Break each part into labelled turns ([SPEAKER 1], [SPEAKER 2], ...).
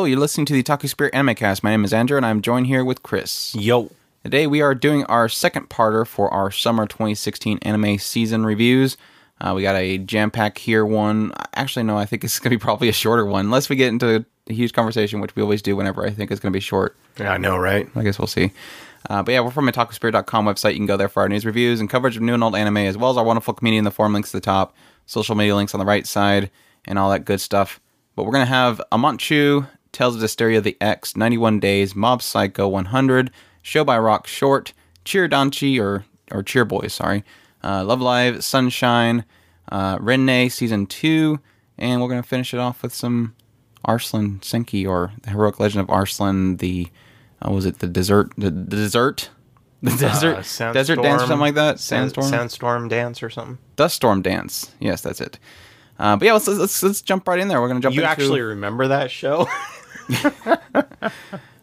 [SPEAKER 1] Hello, you're listening to the Taku Spirit Anime Cast. My name is Andrew, and I'm joined here with Chris.
[SPEAKER 2] Yo.
[SPEAKER 1] Today we are doing our second parter for our summer 2016 anime season reviews. Uh, we got a jam pack here one. Actually, no, I think it's going to be probably a shorter one, unless we get into a huge conversation, which we always do whenever I think it's going to be short.
[SPEAKER 2] Yeah, I know, right?
[SPEAKER 1] I guess we'll see. Uh, but yeah, we're from a TakuSpirit.com website. You can go there for our news reviews and coverage of new and old anime, as well as our wonderful community in the forum links at the top, social media links on the right side, and all that good stuff. But we're going to have Amanchu, Tales of Zestiria the X, 91 Days, Mob Psycho 100, Show by Rock Short, Cheer Danchi, or, or Cheer Boys, sorry, uh, Love Live, Sunshine, uh, Rin-ne Season 2, and we're going to finish it off with some Arslan Senki, or the heroic legend of Arslan, the, uh, was it the desert, the, the desert? The desert,
[SPEAKER 2] Uh,
[SPEAKER 1] desert dance or something like that? Sandstorm?
[SPEAKER 2] Sandstorm dance or something.
[SPEAKER 1] Dust Storm Dance. Yes, that's it. Uh, but yeah, let's, let's let's jump right in there. We're gonna jump.
[SPEAKER 2] You
[SPEAKER 1] into,
[SPEAKER 2] actually remember that show?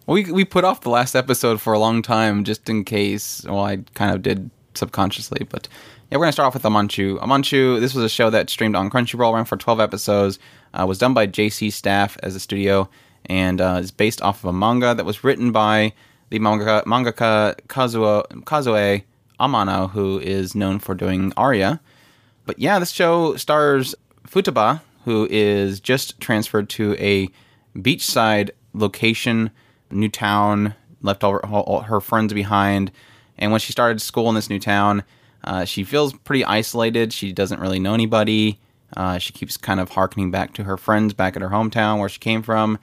[SPEAKER 1] we we put off the last episode for a long time just in case. Well, I kind of did subconsciously, but yeah, we're gonna start off with Amanchu. Amanchu. This was a show that streamed on Crunchyroll, ran for twelve episodes. Uh, was done by JC Staff as a studio, and uh, is based off of a manga that was written by the mangaka, mangaka Kazuo Kazue Amano, who is known for doing Aria. But yeah, this show stars Futaba, who is just transferred to a beachside location, new town, left all her, all her friends behind. And when she started school in this new town, uh, she feels pretty isolated. She doesn't really know anybody. Uh, she keeps kind of harkening back to her friends back at her hometown where she came from.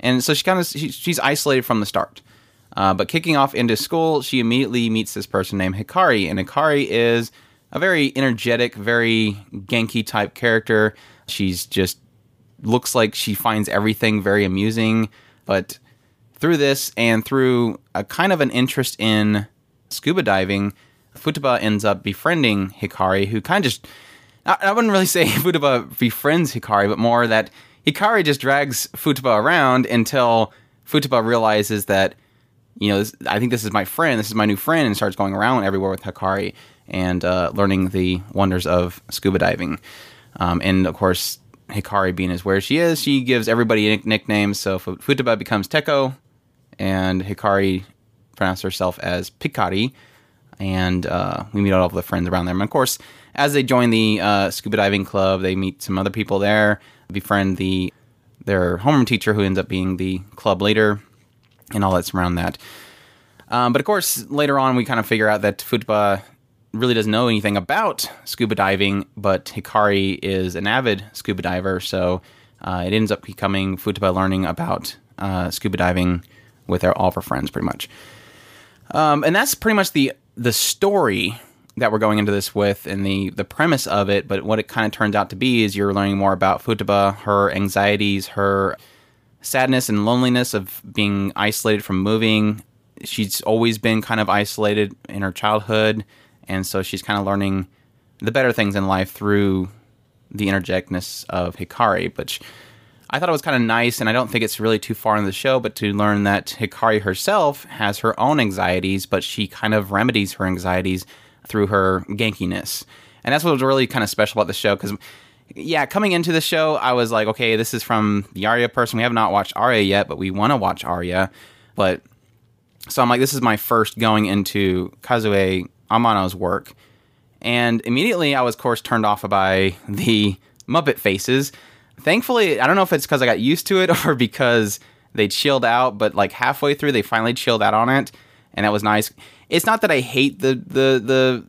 [SPEAKER 1] And so she kind of she, she's isolated from the start. Uh, but kicking off into school, she immediately meets this person named Hikari, and Hikari is a very energetic, very Genki type character. She's just looks like she finds everything very amusing, but through this and through a kind of an interest in scuba diving, Futaba ends up befriending Hikari, who kind of just I, wouldn't really say Futaba befriends Hikari, but more that Hikari just drags Futaba around until Futaba realizes that you know, this, I think this is my friend, this is my new friend, and starts going around everywhere with Hikari and uh, learning the wonders of scuba diving. Um, and of course, Hikari being as where she is, she gives everybody nick- nicknames. So Fu- Futaba becomes Teko, and Hikari pronounces herself as Pikari. And uh, we meet all of the friends around them. And of course, as they join the uh, scuba diving club, they meet some other people there, befriend the their homeroom teacher, who ends up being the club leader and all that's around that. Um, but of course, later on, we kind of figure out that Futaba really doesn't know anything about scuba diving, but Hikari is an avid scuba diver, so uh, it ends up becoming Futaba learning about uh, scuba diving with her, all of her friends, pretty much. Um, and that's pretty much the the story that we're going into this with, and the the premise of it. But what it kind of turns out to be is you're learning more about Futaba, her anxieties, her sadness and loneliness of being isolated from moving. She's always been kind of isolated in her childhood, and so she's kind of learning the better things in life through the interjectness of Hikari. which I thought it was kind of nice, and I don't think it's really too far in the show, but to learn that Hikari herself has her own anxieties, but she kind of remedies her anxieties through her gankiness. And that's what was really kind of special about the show because yeah, coming into the show, I was like, okay, this is from the Aria person. We have not watched Aria yet, but we want to watch Aria. But so I'm like, this is my first going into Kazue Amano's work. And immediately I was, of course, turned off by the Muppet faces. Thankfully, I don't know if it's because I got used to it or because they chilled out, but like halfway through, they finally chilled out on it, and that was nice. It's not that I hate the the the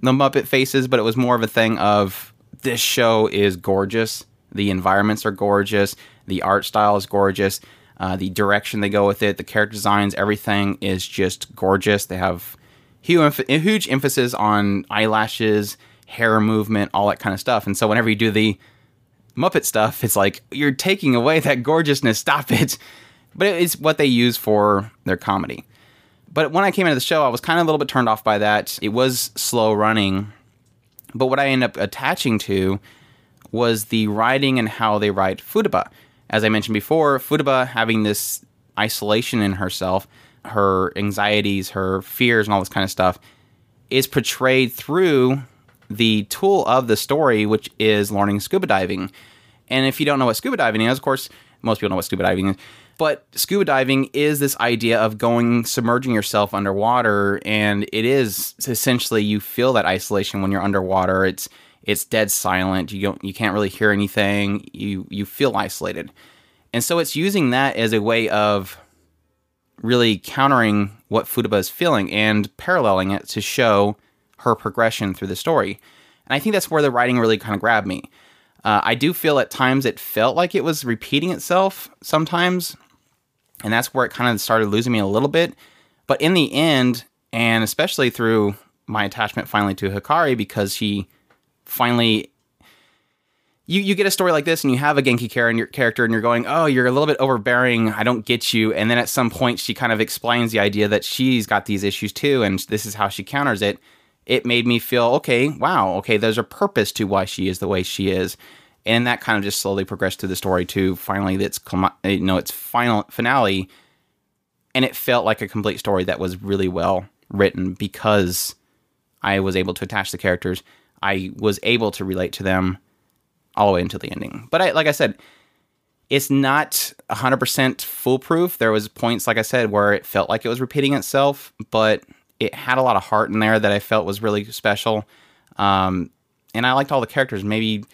[SPEAKER 1] the Muppet faces, but it was more of a thing of this show is gorgeous. The environments are gorgeous. The art style is gorgeous. Uh, the direction they go with it, the character designs, everything is just gorgeous. They have huge, emphasis on eyelashes, hair movement, all that kind of stuff. And so whenever you do the Muppet stuff, it's like you're taking away that gorgeousness. Stop it. But it's what they use for their comedy. But when I came into the show, I was kind of a little bit turned off by that. It was slow running. But what I ended up attaching to was the writing and how they write Futaba. As I mentioned before, Futaba having this isolation in herself, her anxieties, her fears, and all this kind of stuff is portrayed through the tool of the story, which is learning scuba diving. And if you don't know what scuba diving is, of course, most people know what scuba diving is. But scuba diving is this idea of going, submerging yourself underwater, and it is essentially you feel that isolation when you're underwater. It's it's dead silent. You don't, you can't really hear anything. You you feel isolated, and so it's using that as a way of really countering what Futaba is feeling and paralleling it to show her progression through the story. And I think that's where the writing really kind of grabbed me. Uh, I do feel at times it felt like it was repeating itself sometimes, and that's where it kind of started losing me a little bit. But in the end, and especially through my attachment finally to Hikari, because she finally you, you get a story like this and you have a Genki Kara in your character and you're going, oh, you're a little bit overbearing. I don't get you. And then at some point, she kind of explains the idea that she's got these issues too, and this is how she counters it. It made me feel, okay, wow, okay, there's a purpose to why she is the way she is. And that kind of just slowly progressed through the story to finally its you know its final finale, and it felt like a complete story that was really well written because I was able to attach the characters. I was able to relate to them all the way until the ending. But I, like I said, it's not 100% foolproof. There was points, like I said, where it felt like it was repeating itself, but it had a lot of heart in there that I felt was really special. Um, and I liked all the characters. Maybe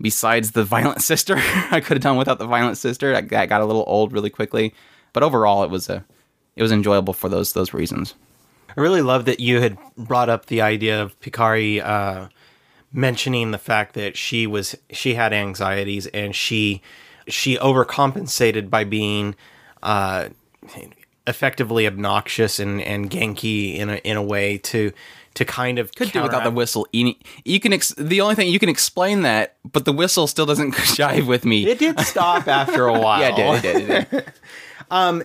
[SPEAKER 1] besides the violent sister, I could have done without the violent sister. That got a little old really quickly. But overall, it was a it was enjoyable for those those reasons.
[SPEAKER 2] I really love that you had brought up the idea of Pikari uh, mentioning the fact that she was she had anxieties and she she overcompensated by being uh, effectively obnoxious and and Genki in a in a way to to kind of
[SPEAKER 1] Could do without the whistle. You you can ex- the only thing you can explain that, but the whistle still doesn't jive with me.
[SPEAKER 2] It did stop after a while.
[SPEAKER 1] yeah, it did. It did. It did.
[SPEAKER 2] Uh,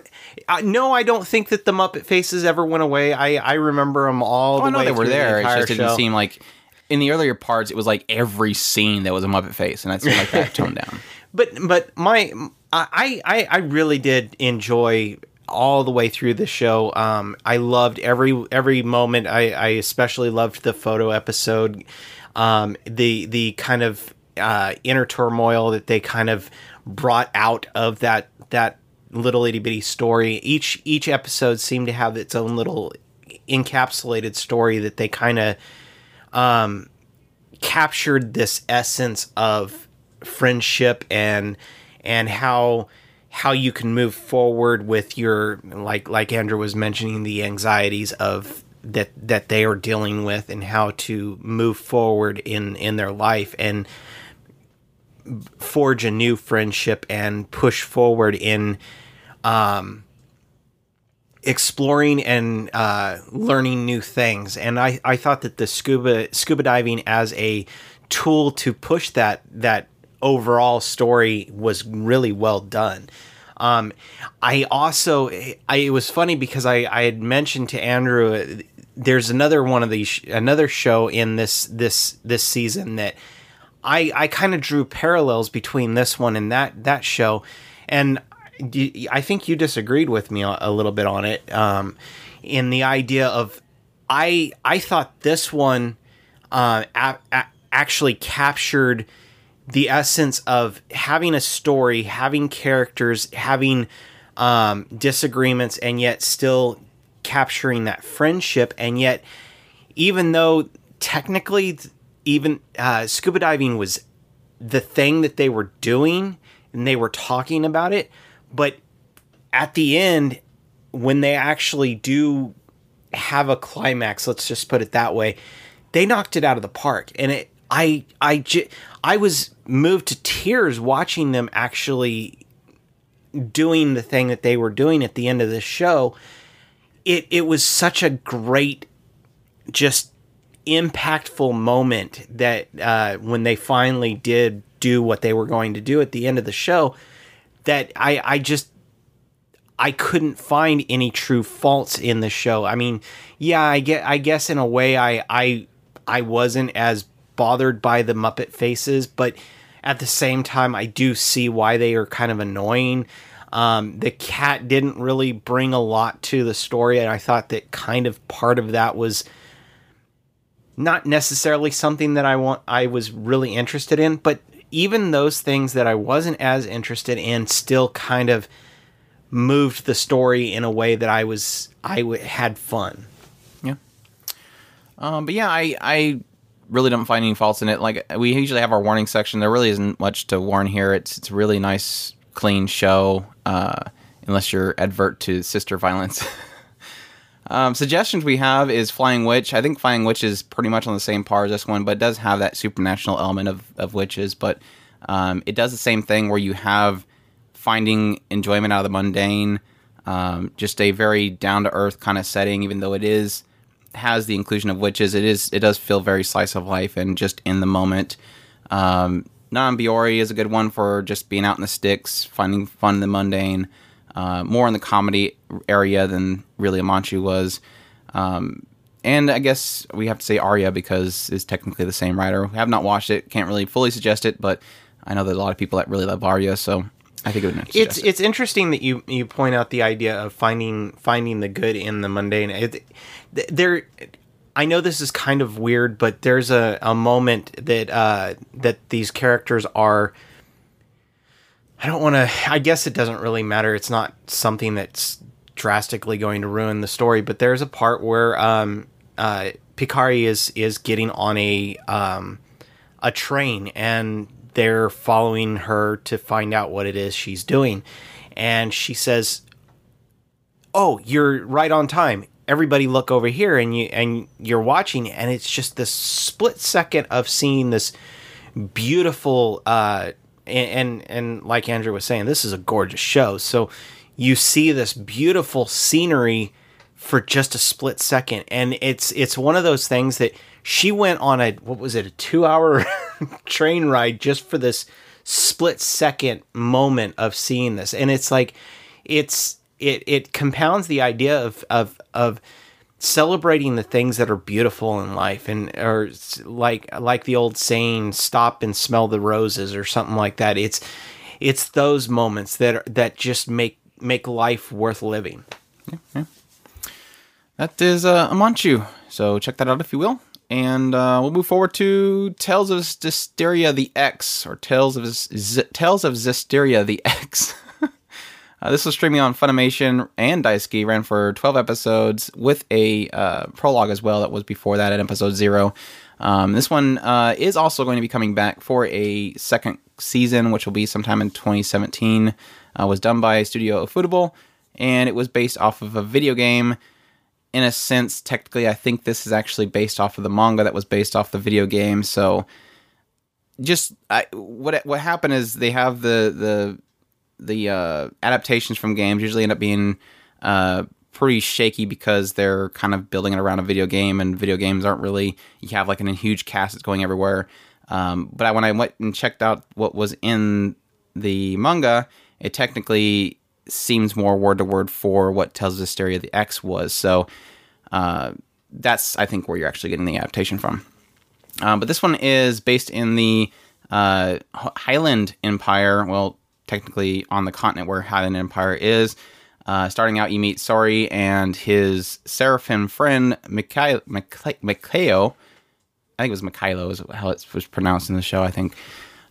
[SPEAKER 2] no, I don't think that the Muppet faces ever went away. I I remember them all.
[SPEAKER 1] Oh,
[SPEAKER 2] the
[SPEAKER 1] I know
[SPEAKER 2] way
[SPEAKER 1] they were
[SPEAKER 2] through the
[SPEAKER 1] there. It just didn't seem like in the earlier parts. It was like every scene that was a Muppet face, and seemed like that toned down.
[SPEAKER 2] but but my I I I really did enjoy all the way through the show. Um, I loved every every moment. I I especially loved the photo episode. Um, the the kind of uh, inner turmoil that they kind of brought out of that that little itty bitty story. Each each episode seemed to have its own little encapsulated story that they kind of um, captured this essence of friendship and and how how you can move forward with your like like Andrew was mentioning the anxieties of that that they are dealing with and how to move forward in in their life and forge a new friendship and push forward in um exploring and uh, learning new things. And I, I thought that the scuba scuba diving as a tool to push that that overall story was really well done. Um, I also I, it was funny because I, I had mentioned to Andrew there's another one of these another show in this this this season that I I kind of drew parallels between this one and that that show, and I think you disagreed with me a, a little bit on it. Um, in the idea of I I thought this one uh, a- a- actually captured the essence of having a story, having characters, having um, disagreements, and yet still capturing that friendship. And yet, even though technically, even uh, scuba diving was the thing that they were doing and they were talking about it, but at the end, when they actually do have a climax, let's just put it that way, they knocked it out of the park. And it, I, I, j- I was moved to tears watching them actually doing the thing that they were doing at the end of this show. It, it was such a great, just impactful moment that uh, when they finally did do what they were going to do at the end of the show, that I, I just I couldn't find any true faults in the show. I mean, yeah, I get I guess in a way I I I wasn't as bothered by the Muppet faces, but at the same time I do see why they are kind of annoying. Um, the cat didn't really bring a lot to the story, and I thought that kind of part of that was not necessarily something that I want I was really interested in, but even those things that I wasn't as interested in still kind of moved the story in a way that I was I w- had fun.
[SPEAKER 1] Yeah. Um, but yeah, I I really don't find any faults in it. Like we usually have our warning section. There really isn't much to warn here. It's it's a really nice, clean show. Uh, unless you're advert to sister violence. um, suggestions we have is Flying Witch. I think Flying Witch is pretty much on the same par as this one, but it does have that supernatural element of of witches. But um, it does the same thing where you have finding enjoyment out of the mundane. Um, just a very down to earth kind of setting, even though it is has the inclusion of witches. It is it does feel very slice of life and just in the moment. Um, Biori is a good one for just being out in the sticks, finding fun in the mundane. Uh, more in the comedy area than really Amanchu was. Um, and I guess we have to say Aria because it's technically the same writer. We have not watched it, can't really fully suggest it, but I know that a lot of people that really love Aria, so I think it would make
[SPEAKER 2] It's it's interesting that you you point out the idea of finding finding the good in the mundane. It, there, I know this is kind of weird, but there's a, a moment that uh, that these characters are. I don't want to. I guess it doesn't really matter. It's not something that's drastically going to ruin the story. But there's a part where um, uh, Pikari is is getting on a um, a train and they're following her to find out what it is she's doing. And she says, "Oh, you're right on time. Everybody look over here and you and you're watching and it's just this split second of seeing this beautiful uh and, and and like Andrew was saying, this is a gorgeous show. So you see this beautiful scenery for just a split second and it's it's one of those things that she went on a what was it a 2 hour train ride just for this split second moment of seeing this and it's like it's it it compounds the idea of of of celebrating the things that are beautiful in life and or like like the old saying stop and smell the roses or something like that it's it's those moments that are, that just make make life worth living
[SPEAKER 1] That is uh, Amanchu. So check that out if you will. And uh, we'll move forward to Tales of Zestiria the X, or Tales of Z- Tales of Zestiria the X. uh, this was streaming on Funimation and Daisuki. Ran for 12 episodes with a uh, prologue as well that was before that at episode zero. Um, this one uh, is also going to be coming back for a second season, which will be sometime in 2017. Uh, was done by Studio Ufotable, and it was based off of a video game in a sense, technically, I think this is actually based off of the manga that was based off the video game. So, just I, what what happened is they have the the the uh, adaptations from games usually end up being uh, pretty shaky because they're kind of building it around a video game, and video games aren't really you have like a huge cast that's going everywhere. Um, but I, when I went and checked out what was in the manga, it technically seems more word to word for what Tales of Zestiria the X was. So uh, that's I think where you're actually getting the adaptation from. Um, but this one is based in the uh, Highland Empire. Well, technically on the continent where Highland Empire is. Uh, starting out, you meet Sorey and his seraphim friend Mikhail- Mikhail. I think it was Mikhailo is how it was pronounced in the show. I think.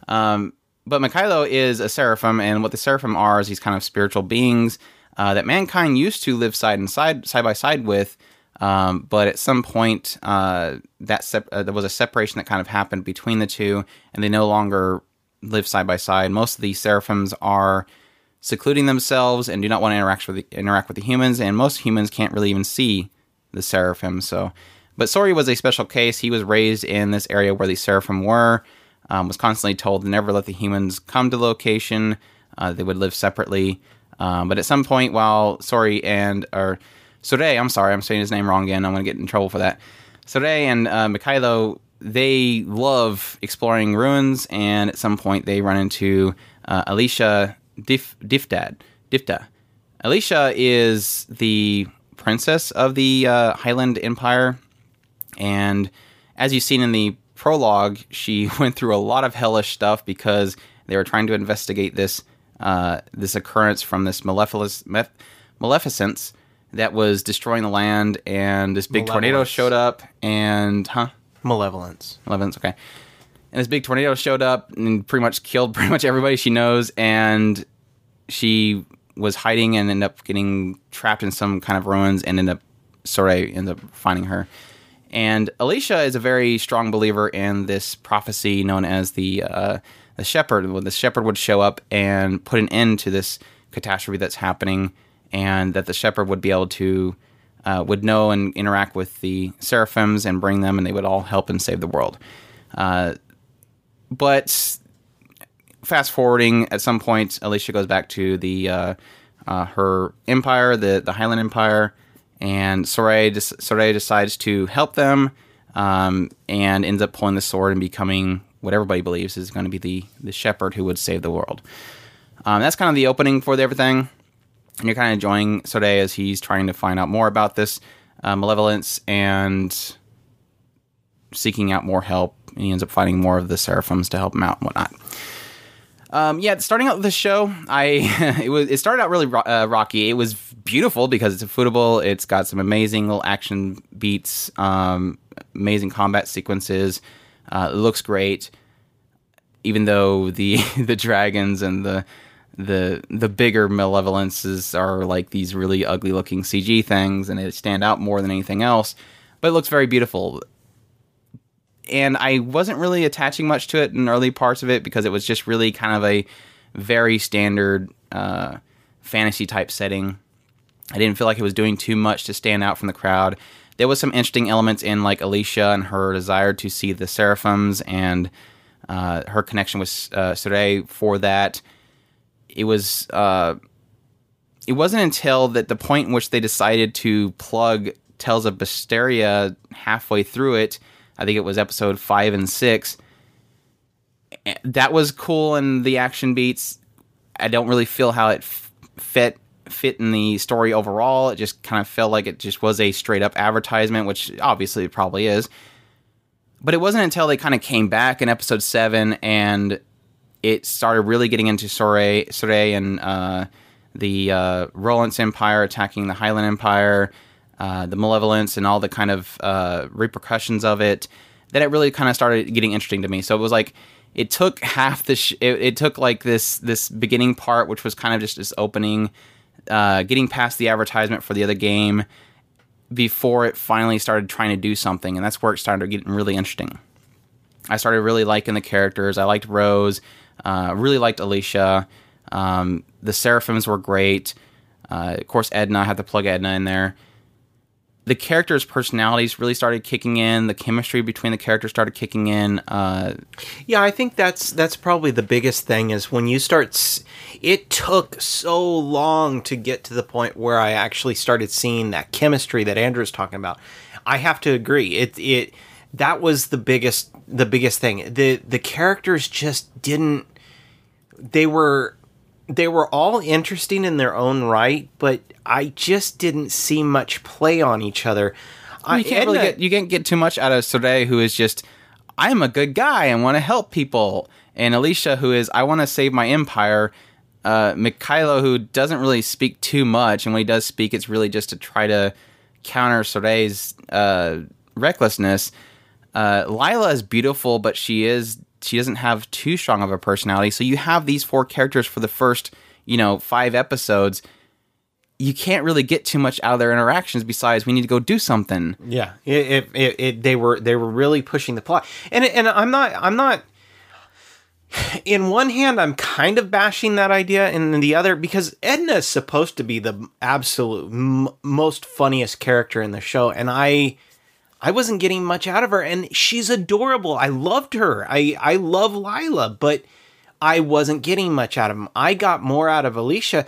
[SPEAKER 1] Um, but Mikhailo is a seraphim, and what the seraphim are is these kind of spiritual beings uh, that mankind used to live side and side, side by side with. Um, but at some point, uh, that sep- uh, there was a separation that kind of happened between the two, and they no longer live side by side. Most of the seraphims are secluding themselves and do not want to interact with the, interact with the humans. And most humans can't really even see the seraphim. So, but Sori was a special case. He was raised in this area where the seraphim were. Um, was constantly told to never let the humans come to location. Uh, they would live separately. Um, but at some point, while Sori and or Sorey, I'm sorry, I'm saying his name wrong again. I'm going to get in trouble for that. Sorey and uh, Mikhailo, they love exploring ruins, and at some point they run into uh, Alicia Dif- Diftad. Difta. Alicia is the princess of the uh, Highland Empire, and as you've seen in the prologue, she went through a lot of hellish stuff because they were trying to investigate this uh, this occurrence from this malefic- mef- maleficence that was destroying the land, and this big tornado showed up, and huh,
[SPEAKER 2] Malevolence.
[SPEAKER 1] malevolence, okay. And this big tornado showed up and pretty much killed pretty much everybody she knows, and she was hiding and ended up getting trapped in some kind of ruins and ended up Sorey ended up finding her. And Alicia is a very strong believer in this prophecy known as the uh, the shepherd. When the shepherd would show up and put an end to this catastrophe that's happening, and that the shepherd would be able to uh, would know and interact with the seraphims and bring them, and they would all help and save the world. Uh, but fast forwarding, at some point, Alicia goes back to the uh, uh, her empire, the the Highland Empire, and Sorey decides to help them, um, and ends up pulling the sword and becoming what everybody believes is going to be the the shepherd who would save the world. Um, that's kind of the opening for everything, and you're kind of enjoying Sorey as he's trying to find out more about this uh, malevolence and seeking out more help. And he ends up finding more of the seraphims to help him out and whatnot. Um, yeah, starting out with the show, I it was it started out really ro- uh, rocky. It was beautiful because it's Ufotable. It's got some amazing little action beats, um, amazing combat sequences. Uh, it looks great, even though the the dragons and the the the bigger malevolences are like these really ugly looking CG things, and they stand out more than anything else. But it looks very beautiful and I wasn't really attaching much to it in early parts of it because it was just really kind of a very standard uh, fantasy type setting. I didn't feel like it was doing too much to stand out from the crowd. There was some interesting elements in like Alicia and her desire to see the seraphims and uh, her connection with uh, for that. It was uh, it wasn't until that the point in which they decided to plug Tales of Mysteria halfway through it. I think it was episode five and six. Eh, That was cool in the action beats. I don't really feel how it f- fit fit in the story overall. It just kind of felt like it just was a straight up advertisement, which obviously it probably is. But it wasn't until they kind of came back in episode seven and it started really getting into Sorey, Sorey and uh, the uh, Rolance Empire attacking the Highland Empire, uh, the Malevolence, and all the kind of uh, repercussions of it. That it really kind of started getting interesting to me. So it was like it took half the sh- it, it took like this this beginning part, which was kind of just this opening, uh, getting past the advertisement for the other game before it finally started trying to do something, and that's where it started getting really interesting. I started really liking the characters. I liked Rose. Uh, really liked Alicia. Um, the Seraphims were great. Uh, of course, Edna. I had to plug Edna in there. The characters' personalities really started kicking in. The chemistry between the characters started kicking in. Uh,
[SPEAKER 2] Yeah, I think that's that's probably the biggest thing is when you start. s- It took so long to get to the point where I actually started seeing that chemistry that Andrew's talking about. I have to agree. It it that was the biggest the biggest thing. The the characters just didn't. They were they were all interesting in their own right, but I just didn't see much play on each other. I
[SPEAKER 1] you can't really get you can't get too much out of Sorey, who is just I'm a good guy and want to help people, and Alicia, who is I want to save my empire. Uh, Mikhailo, who doesn't really speak too much, and when he does speak, it's really just to try to counter Sorey's uh, recklessness. Uh, Lila is beautiful, but she is she doesn't have too strong of a personality. So you have these four characters for the first you know five episodes. You can't really get too much out of their interactions besides we need to go do something.
[SPEAKER 2] Yeah, it, it, it, they were they were really pushing the plot, and and I'm not I'm not in one hand, I'm kind of bashing that idea, and in the other, because Edna is supposed to be the absolute m- most funniest character in the show, and I, I wasn't getting much out of her, and she's adorable. I loved her. I I love Lila, but I wasn't getting much out of him. I got more out of Alicia.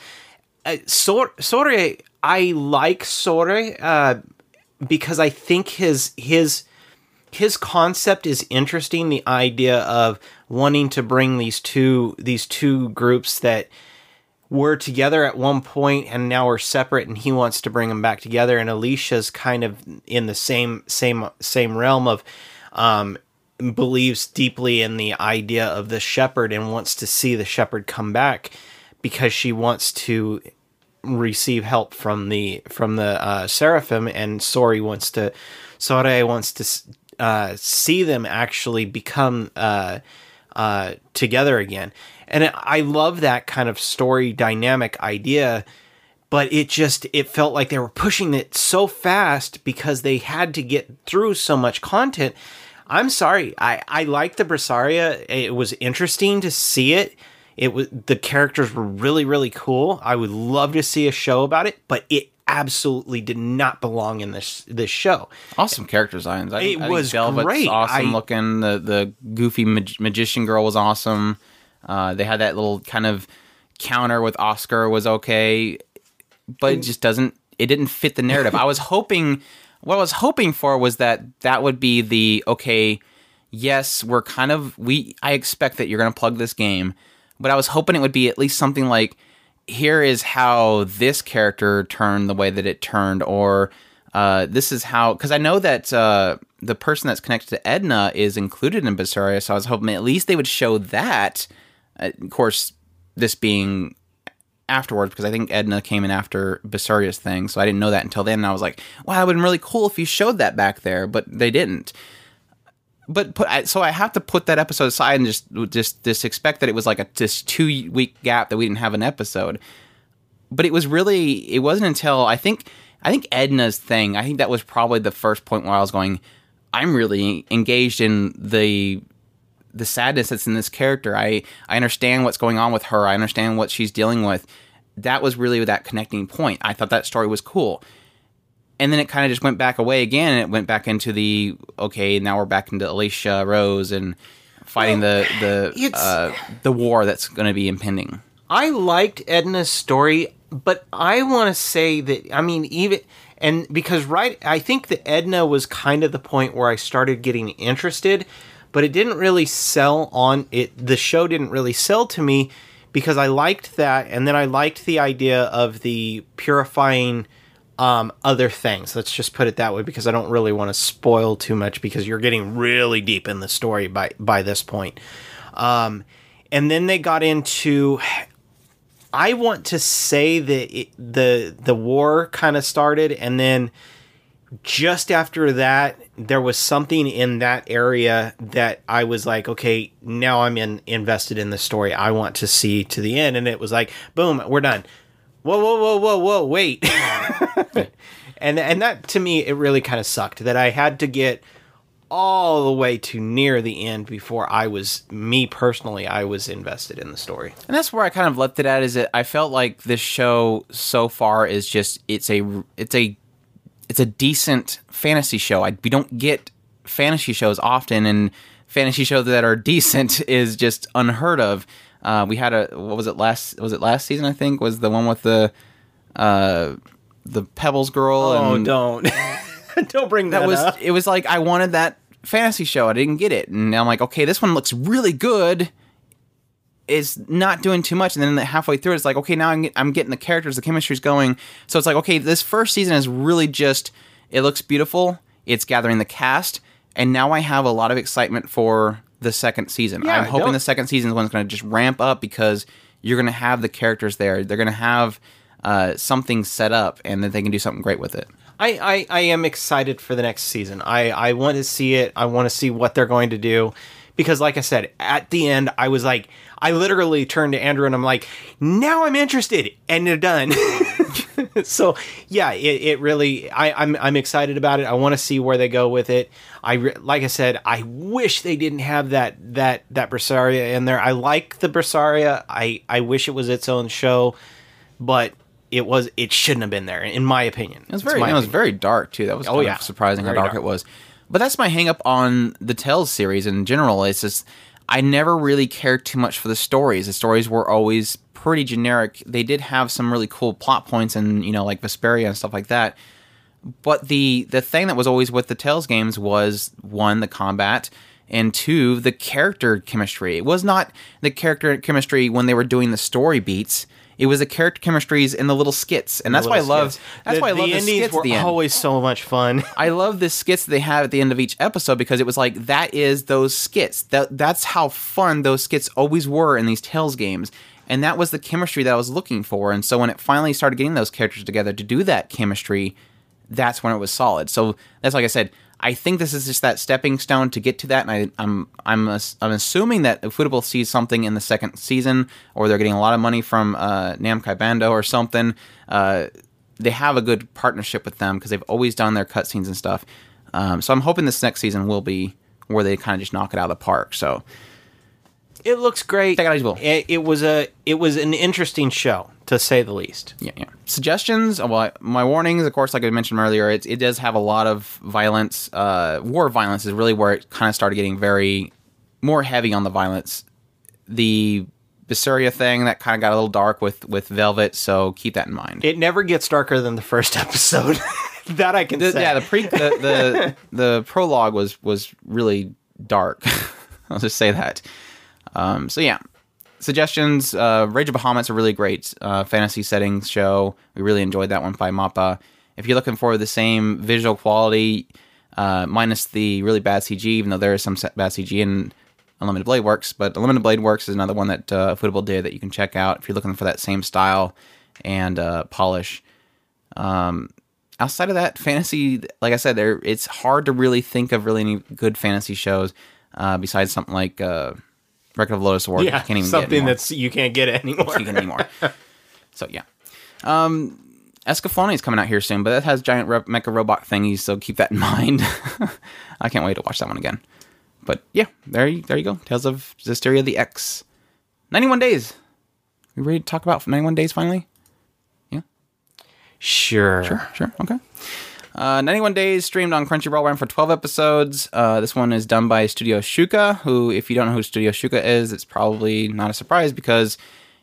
[SPEAKER 2] Uh, Sor- Sore, I like Sore uh, because I think his his his concept is interesting the idea of wanting to bring these two these two groups that were together at one point and now are separate and he wants to bring them back together. And Alicia's kind of in the same same same realm of um believes deeply in the idea of the shepherd and wants to see the shepherd come back because she wants to receive help from the from the uh, seraphim. And Sori wants to Sore wants to uh, see them actually become uh, uh, together again. And I love that kind of story dynamic idea but it just it felt like they were pushing it so fast because they had to get through so much content. I'm sorry. I i like the Berseria. it was interesting to see it. It was the characters were really really cool. I would love to see a show about it but it absolutely did not belong in this this show
[SPEAKER 1] Awesome character designs. I,
[SPEAKER 2] It
[SPEAKER 1] I
[SPEAKER 2] was
[SPEAKER 1] Velvet's
[SPEAKER 2] great.
[SPEAKER 1] awesome
[SPEAKER 2] I-
[SPEAKER 1] looking. The the goofy mag- magician girl was awesome. Uh, they had that little kind of counter with Oscar was okay, but it just doesn't. It didn't fit the narrative. I was hoping. What I was hoping for was that that would be the okay. Yes, we're kind of we. I expect that you're going to plug this game, but I was hoping it would be at least something like here is how this character turned the way that it turned, or uh, this is how. Because I know that uh, the person that's connected to Edna is included in Berseria, so I was hoping at least they would show that. Uh, of course, this being afterwards because I think Edna came in after Berseria's thing, so I didn't know that until then. And I was like, wow, it would have been really cool if you showed that back there, but they didn't. But put so I have to put that episode aside and just just just expect that it was like a this two week gap that we didn't have an episode. But it was really it wasn't until I think I think Edna's thing. I think that was probably the first point where I was going. I'm really engaged in the the sadness that's in this character. I I understand what's going on with her. I understand what she's dealing with. That was really that connecting point. I thought that story was cool. And then it kind of just went back away again and it went back into the okay, now we're back into Alicia Rose and fighting the the uh, the war that's going to be impending.
[SPEAKER 2] I liked Edna's story, but I want to say that I mean even and because right I think that Edna was kind of the point where I started getting interested, but it didn't really sell on it the show didn't really sell to me because I liked that and then I liked the idea of the purifying um, other things. Let's just put it that way because I don't really want to spoil too much because you're getting really deep in the story by by this point. Um, and then they got into I want to say that it, the the war kind of started, and then just after that, there was something in that area that I was like, okay, now I'm in invested in the story. I want to see to the end, and it was like, boom, we're done. Whoa, whoa, whoa, whoa, whoa, wait. and and that to me, it really kind of sucked that I had to get all the way to near the end before I was me personally I was invested in the story.
[SPEAKER 1] And that's where I kind of left it at. Is that I felt like this show so far is just it's a it's a it's a decent fantasy show. I, we don't get fantasy shows often, and fantasy shows that are decent is just unheard of. Uh, we had a what was it last was it last season? I think was the one with the uh, the Pebbles girl.
[SPEAKER 2] Oh,
[SPEAKER 1] and
[SPEAKER 2] don't don't bring that,
[SPEAKER 1] that was
[SPEAKER 2] up.
[SPEAKER 1] it was like I wanted that fantasy show. I didn't get it, and I'm like, okay, this one looks really good. It's not doing too much, and then halfway through, it's like, okay, now I'm, get, I'm getting the characters, the chemistry's going. So it's like, okay, this first season is really just it looks beautiful. It's gathering the cast, and now I have a lot of excitement for the second season.
[SPEAKER 2] Yeah,
[SPEAKER 1] I'm hoping
[SPEAKER 2] don't-
[SPEAKER 1] the second season is one's going to just ramp up because you're going to have the characters there. They're going to have uh, something set up, and then they can do something great with it.
[SPEAKER 2] I, I, I am excited for the next season. I, I want to see it. I want to see what they're going to do. Because, like I said, at the end, I was like, I literally turned to Andrew and I'm like, now I'm interested. And they're done. so yeah, it, it really I, I'm I'm excited about it. I want to see where they go with it. I re- like I said, I wish they didn't have that that that Berseria in there. I like the Berseria. I I wish it was its own show, but it was it shouldn't have been there in my opinion.
[SPEAKER 1] It was very, it was very dark too. That was
[SPEAKER 2] Oh, yeah.
[SPEAKER 1] surprising
[SPEAKER 2] Very
[SPEAKER 1] how dark,
[SPEAKER 2] dark.
[SPEAKER 1] it was. But that's my hang up on the Tales series in general. It's just I never really cared too much for the stories. The stories were always pretty generic. They did have some really cool plot points and you know like Vesperia and stuff like that. But the the thing that was always with the Tales games was one the combat and two the character chemistry. It was not the character chemistry when they were doing the story beats. It was the character chemistries in the little skits, and that's why I love.
[SPEAKER 2] skits.
[SPEAKER 1] That's
[SPEAKER 2] the,
[SPEAKER 1] why I love
[SPEAKER 2] the
[SPEAKER 1] the, skits
[SPEAKER 2] were
[SPEAKER 1] at the end.
[SPEAKER 2] always so much fun.
[SPEAKER 1] I love the skits they have at the end of each episode because it was like that is those skits. That that's how fun those skits always were in these Tales games. And that was the chemistry that I was looking for. And so when it finally started getting those characters together to do that chemistry, that's when it was solid. So that's like I said, I think this is just that stepping stone to get to that, and I, I'm I'm ass- I'm assuming that Ufotable sees something in the second season, or they're getting a lot of money from uh, Bandai or something. Uh, they have a good partnership with them because they've always done their cutscenes and stuff. Um, so I'm hoping this next season will be where they kind of just knock it out of the park. So
[SPEAKER 2] It looks great.
[SPEAKER 1] It easy, Will.
[SPEAKER 2] It, it was a it was an interesting show to say the least.
[SPEAKER 1] yeah, yeah. Suggestions? Well, I- my warnings, of course, like I mentioned earlier, it, it does have a lot of violence. Uh, war violence is really where it kind of started getting very more heavy on the violence. The Berseria thing that kind of got a little dark with with Velvet, so keep that in mind.
[SPEAKER 2] It never gets darker than the first episode. that I can
[SPEAKER 1] The-
[SPEAKER 2] say.
[SPEAKER 1] yeah, the pre the, the the prologue was was really dark. I'll just say that. Um, so yeah, suggestions. Uh, Rage of Bahamut's a really great uh, fantasy settings show. We really enjoyed that one by Mappa. If you're looking for the same visual quality, uh, minus the really bad CG, even though there is some bad CG in Unlimited Blade Works, but Unlimited Blade Works is another one that uh, Ufotable did that you can check out if you're looking for that same style and uh, polish outside of that, fantasy, like I said, there it's hard to really think of really any good fantasy shows uh, besides something like uh, Record of Lodoss War.
[SPEAKER 2] yeah,
[SPEAKER 1] can't even
[SPEAKER 2] something that's you can't get anymore.
[SPEAKER 1] Can't get anymore. so yeah, um, Escaflowne is coming out here soon, but that has giant ro- mecha robot thingies, so keep that in mind. I can't wait to watch that one again. But yeah, there you there you go. Tales of Zestiria the X. Ninety one days. We ready to talk about ninety one days finally? Yeah.
[SPEAKER 2] Sure.
[SPEAKER 1] Sure. Sure. Okay. Uh, 91 Days streamed on Crunchyroll ran for 12 episodes. Uh, this one is done by Studio Shuka, who, if you don't know who Studio Shuka is, it's probably not a surprise because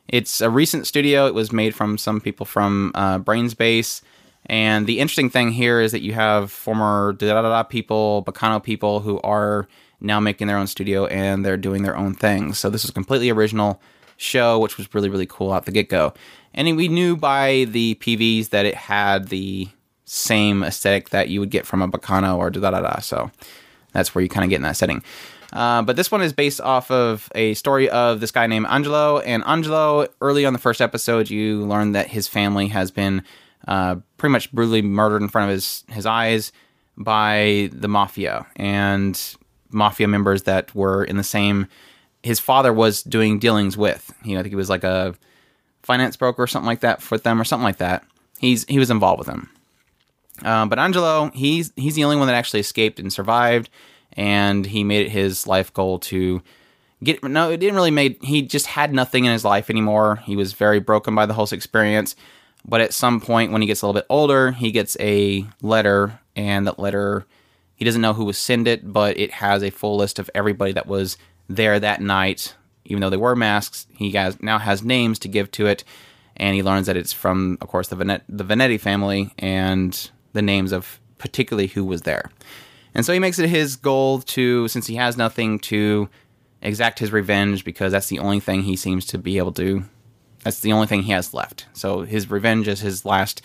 [SPEAKER 1] it's a recent studio. It was made from some people from uh, Brain's Base. And the interesting thing here is that you have former da da da people, Baccano people who are now making their own studio and they're doing their own things. So this is a completely original show, which was really, really cool out the get go. And we knew by the PVs that it had the same aesthetic that you would get from a Baccano or da da da. So that's where you kind of get in that setting. Uh, but this one is based off of a story of this guy named Angelo. And Angelo, early on the first episode, you learn that his family has been uh, pretty much brutally murdered in front of his, his eyes by the mafia and mafia members that were in the same. His father was doing dealings with. You know, I think he was like a finance broker or something like that for them or something like that. He's he was involved with them. Uh, but Angelo, he's he's the only one that actually escaped and survived, and he made it his life goal to get. No, it didn't really made. He just had nothing in his life anymore. He was very broken by the whole experience. But at some point, when he gets a little bit older, he gets a letter, and that letter, he doesn't know who was sent it, but it has a full list of everybody that was there that night. Even though they were masks, he has now has names to give to it, and he learns that it's from, of course, the Venet- the Venetti family and the names of particularly who was there. And so he makes it his goal to, since he has nothing, to exact his revenge because that's the only thing he seems to be able to. That's the only thing he has left. So his revenge is his last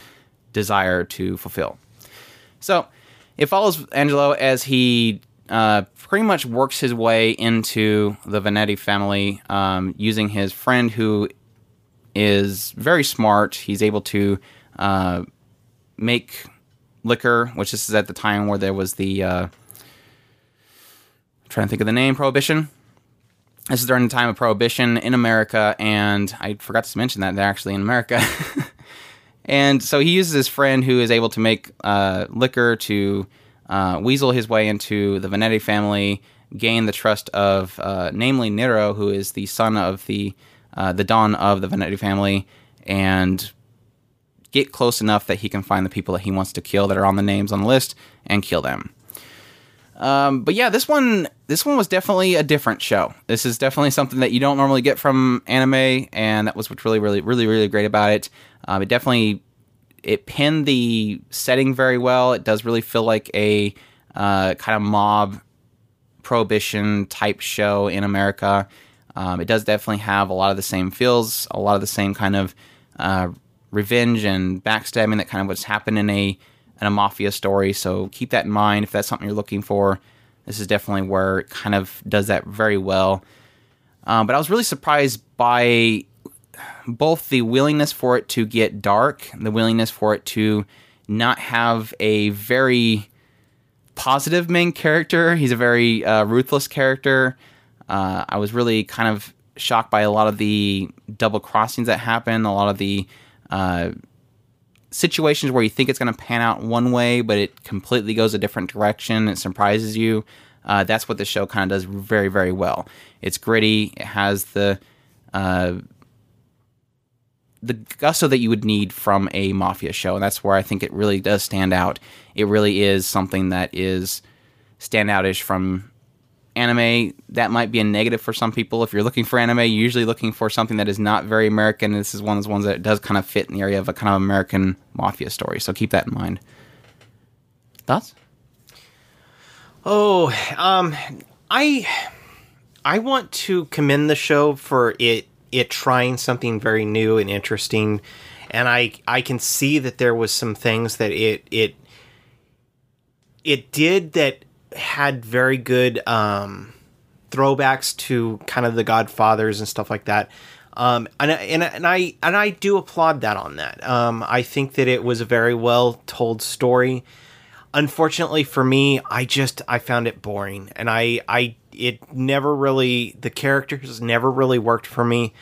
[SPEAKER 1] desire to fulfill. So it follows Angelo as he uh, pretty much works his way into the Venetti family um, using his friend who is very smart. He's able to uh, make liquor, which this is at the time where there was the uh, trying to think of the name prohibition. This is during the time of prohibition in America, and I forgot to mention that they're actually in America. And so he uses his friend who is able to make uh, liquor to uh, weasel his way into the Vanetti family, gain the trust of, uh, namely Nero, who is the son of the uh, the Don of the Vanetti family, and get close enough that he can find the people that he wants to kill that are on the names on the list and kill them. Um, but yeah, this one this one was definitely a different show. This is definitely something that you don't normally get from anime, and that was what's really, really, really, really great about it. Um, it definitely it pinned the setting very well. It does really feel like a uh, kind of mob prohibition type show in America. Um, it does definitely have a lot of the same feels, a lot of the same kind of uh, revenge and backstabbing that kind of what's happened in a in a mafia story. So keep that in mind if that's something you're looking for. This is definitely where it kind of does that very well. Um, but I was really surprised by both the willingness for it to get dark, the willingness for it to not have a very positive main character. He's a very uh, ruthless character. Uh, I was really kind of shocked by a lot of the double crossings that happen, a lot of the uh, situations where you think it's going to pan out one way, but it completely goes a different direction. It surprises you. Uh, that's what the show kind of does very, very well. It's gritty. It has the uh, the gusto that you would need from a mafia show, and that's where I think it really does stand out. It really is something that is standoutish from anime. That might be a negative for some people. If you're looking for anime, you're usually looking for something that is not very American. This is one of those ones that does kind of fit in the area of a kind of American mafia story. So keep that in mind. Thoughts?
[SPEAKER 2] Oh, um, I I want to commend the show for it it trying something very new and interesting, and I I can see that there was some things that it it it did that had very good um, throwbacks to kind of the Godfathers and stuff like that. Um, and, and and I and I do applaud that on that. Um, I think that it was a very well told story unfortunately for me i just i found it boring and i i it never really the characters never really worked for me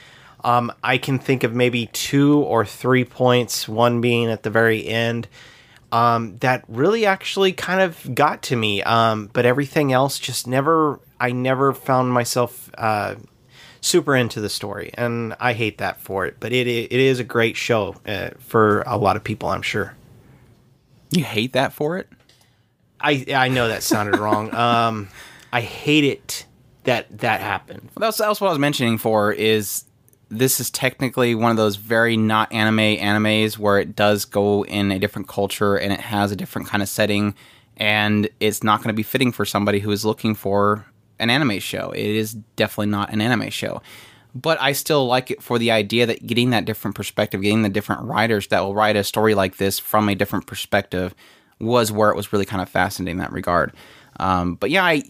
[SPEAKER 2] um i can think of maybe two or three points one being at the very end um that really actually kind of got to me um but everything else just never i never found myself uh super into the story and i hate that for it but it it is a great show uh, for a lot of people i'm sure
[SPEAKER 1] You hate that for it?
[SPEAKER 2] I I know that sounded wrong. Um, I hate it that that happened.
[SPEAKER 1] Well, that's, that's what I was mentioning for is this is technically one of those very not anime animes where it does go in a different culture and it has a different kind of setting and it's not going to be fitting for somebody who is looking for an anime show. It is definitely not an anime show. But I still like it for the idea that getting that different perspective, getting the different writers that will write a story like this from a different perspective was where it was really kind of fascinating in that regard. Um, but yeah, I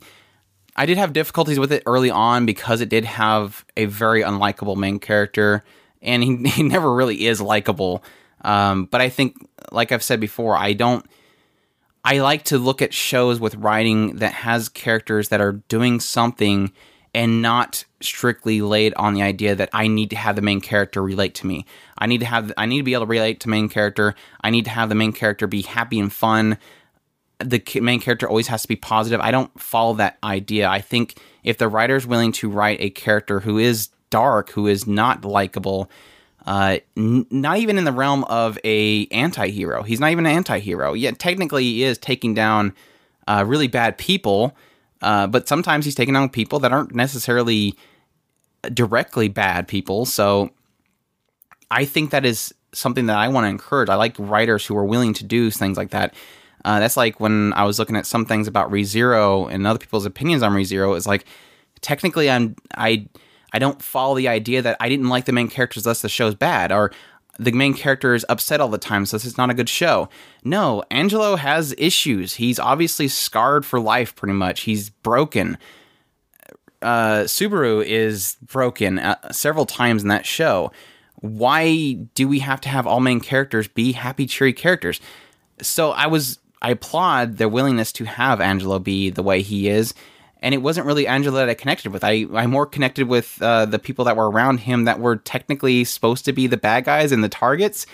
[SPEAKER 1] I did have difficulties with it early on because it did have a very unlikable main character, and he, he never really is likable. Um, but I think, like I've said before, I don't. I like to look at shows with writing that has characters that are doing something and not strictly laid on the idea that I need to have the main character relate to me. I need to have I need to be able to relate to main character. I need to have the main character be happy and fun. The main character always has to be positive. I don't follow that idea. I think if the writer's willing to write a character who is dark, who is not likable, uh, n- not even in the realm of a anti-hero. He's not even an anti-hero. Yet technically he is taking down uh, really bad people, uh, but sometimes he's taking down people that aren't necessarily directly bad people. So I think that is something that I want to encourage. I like writers who are willing to do things like that. Uh, that's like when I was looking at some things about ReZero and other people's opinions on ReZero. It's like technically I'm I I don't follow the idea that I didn't like the main characters, thus the show's bad, or the main character is upset all the time, so this is not a good show. No, Angelo has issues. He's obviously scarred for life, pretty much. He's broken. Uh, Subaru is broken uh, several times in that show. Why do we have to have all main characters be happy, cheery characters? So I was, I applaud their willingness to have Angelo be the way he is. And it wasn't really Angelo that I connected with. I, I more connected with uh, the people that were around him that were technically supposed to be the bad guys and the targets.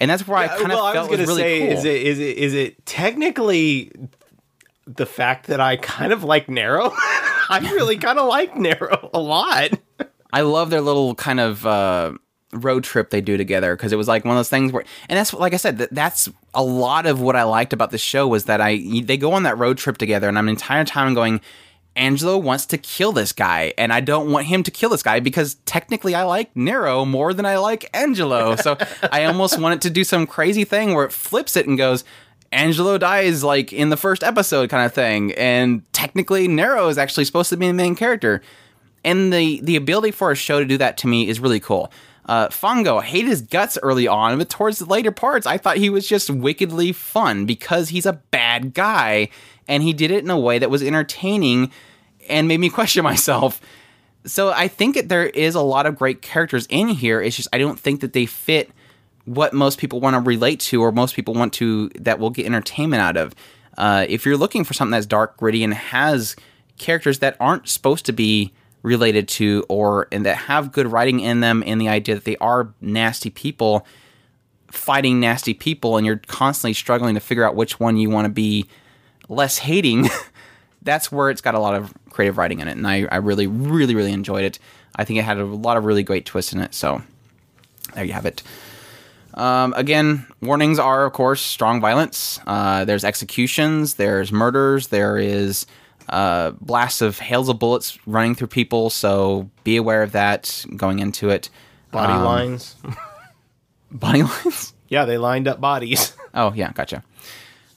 [SPEAKER 1] and that's where I kind
[SPEAKER 2] well,
[SPEAKER 1] of
[SPEAKER 2] I
[SPEAKER 1] felt
[SPEAKER 2] was
[SPEAKER 1] was,
[SPEAKER 2] gonna
[SPEAKER 1] really
[SPEAKER 2] say,
[SPEAKER 1] cool.
[SPEAKER 2] is it is it is it technically the fact that I kind of like Nero? I really kind of like Nero a lot.
[SPEAKER 1] I love their little kind of uh, road trip they do together because it was like one of those things where, and that's like I said, that, that's a lot of what I liked about the show was that I they go on that road trip together, and I'm the entire time going. Angelo wants to kill this guy, and I don't want him to kill this guy because technically I like Nero more than I like Angelo. So I almost want it to do some crazy thing where it flips it and goes, Angelo dies like in the first episode kind of thing, and technically Nero is actually supposed to be the main character and the the ability for a show to do that to me is really cool. Uh, Fango, I hated his guts early on, but towards the later parts, I thought he was just wickedly fun because he's a bad guy, and he did it in a way that was entertaining and made me question myself. So I think that there is a lot of great characters in here. It's just I don't think that they fit what most people want to relate to or most people want to that will get entertainment out of. Uh, if you're looking for something that's dark, gritty, and has characters that aren't supposed to be related to or and that have good writing in them and the idea that they are nasty people fighting nasty people and you're constantly struggling to figure out which one you want to be less hating that's where it's got a lot of creative writing in it and I, I really really really enjoyed it i think it had a lot of really great twists in it so there you have it um, again, warnings are, of course, strong violence. Uh, there's executions, there's murders, there is uh, blasts of hails of bullets running through people. So be aware of that going into it.
[SPEAKER 2] Body
[SPEAKER 1] Um,
[SPEAKER 2] lines.
[SPEAKER 1] Body lines.
[SPEAKER 2] Yeah, they lined up bodies.
[SPEAKER 1] Oh yeah, gotcha.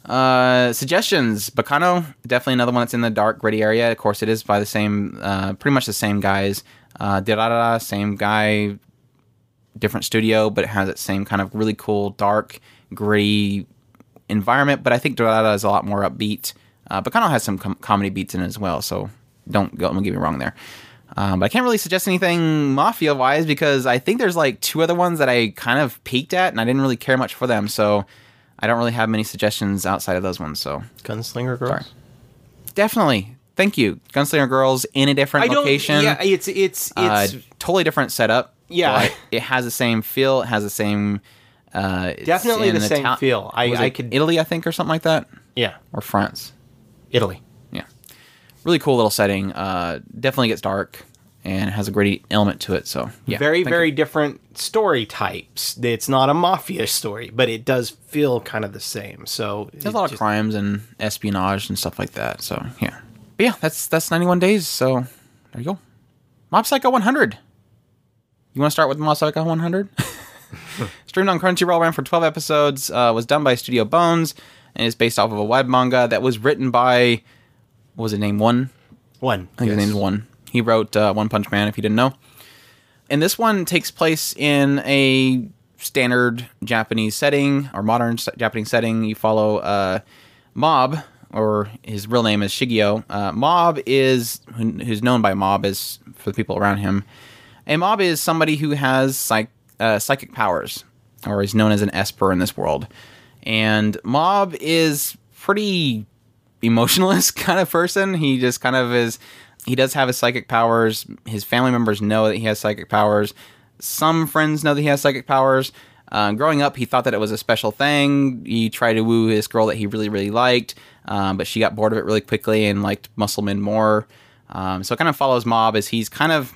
[SPEAKER 1] Uh, suggestions: Baccano, definitely another one that's in the dark, gritty area. Of course, it is by the same, uh, pretty much the same guys. Uh, Durarara, same guy, different studio, but it has that same kind of really cool, dark, gritty environment. But I think Durarara is a lot more upbeat. Uh, Baccano has some com- comedy beats in it as well, so don't go, don't get me wrong there. Um, but I can't really suggest anything mafia wise because I think there's like two other ones that I kind of peeked at and I didn't really care much for them. So I don't really have many suggestions outside of those ones. So
[SPEAKER 2] Gunslinger girls.
[SPEAKER 1] Sorry. definitely, thank you, Gunslinger Girls in a different
[SPEAKER 2] I don't.
[SPEAKER 1] location.
[SPEAKER 2] Yeah, it's it's
[SPEAKER 1] uh,
[SPEAKER 2] it's
[SPEAKER 1] totally different setup.
[SPEAKER 2] Yeah.
[SPEAKER 1] it has the same feel. It has the same. Uh,
[SPEAKER 2] Definitely
[SPEAKER 1] in
[SPEAKER 2] the same feel. I- I could-
[SPEAKER 1] Italy, I think, or something like that,
[SPEAKER 2] yeah,
[SPEAKER 1] or France.
[SPEAKER 2] Italy.
[SPEAKER 1] Yeah, really cool little setting. Uh, definitely gets dark and has a gritty element to it. So yeah,
[SPEAKER 2] very very
[SPEAKER 1] you.
[SPEAKER 2] different story types. It's not a mafia story, but it does feel kind of the same. So
[SPEAKER 1] There's a lot of crimes and espionage and stuff like that. So yeah, but yeah, that's that's 91 days. So there you go. Mob Psycho 100. You want to start with Mob Psycho 100? Streamed on Crunchyroll, ran for 12 episodes. Uh, was done by Studio Bones and it's based off of a web manga that was written by what was it name one
[SPEAKER 2] one.
[SPEAKER 1] I think his
[SPEAKER 2] yes.
[SPEAKER 1] name's One. He wrote uh, One Punch Man, if you didn't know. And this one takes place in a standard Japanese setting or modern Japanese setting. You follow uh, Mob, or his real name is Shigeo. Uh, Mob is who's known by Mob is for the people around him. A Mob is somebody who has psych, uh, psychic powers, or is known as an Esper in this world. And Mob is pretty emotionless kind of person. He just kind of is. He does have his psychic powers. His family members know that he has psychic powers. Some friends know that he has psychic powers. Uh, growing up, he thought that it was a special thing. He tried to woo this girl that he really, really liked, um, but she got bored of it really quickly and liked Muscleman more. Um, so it kind of follows Mob as he's kind of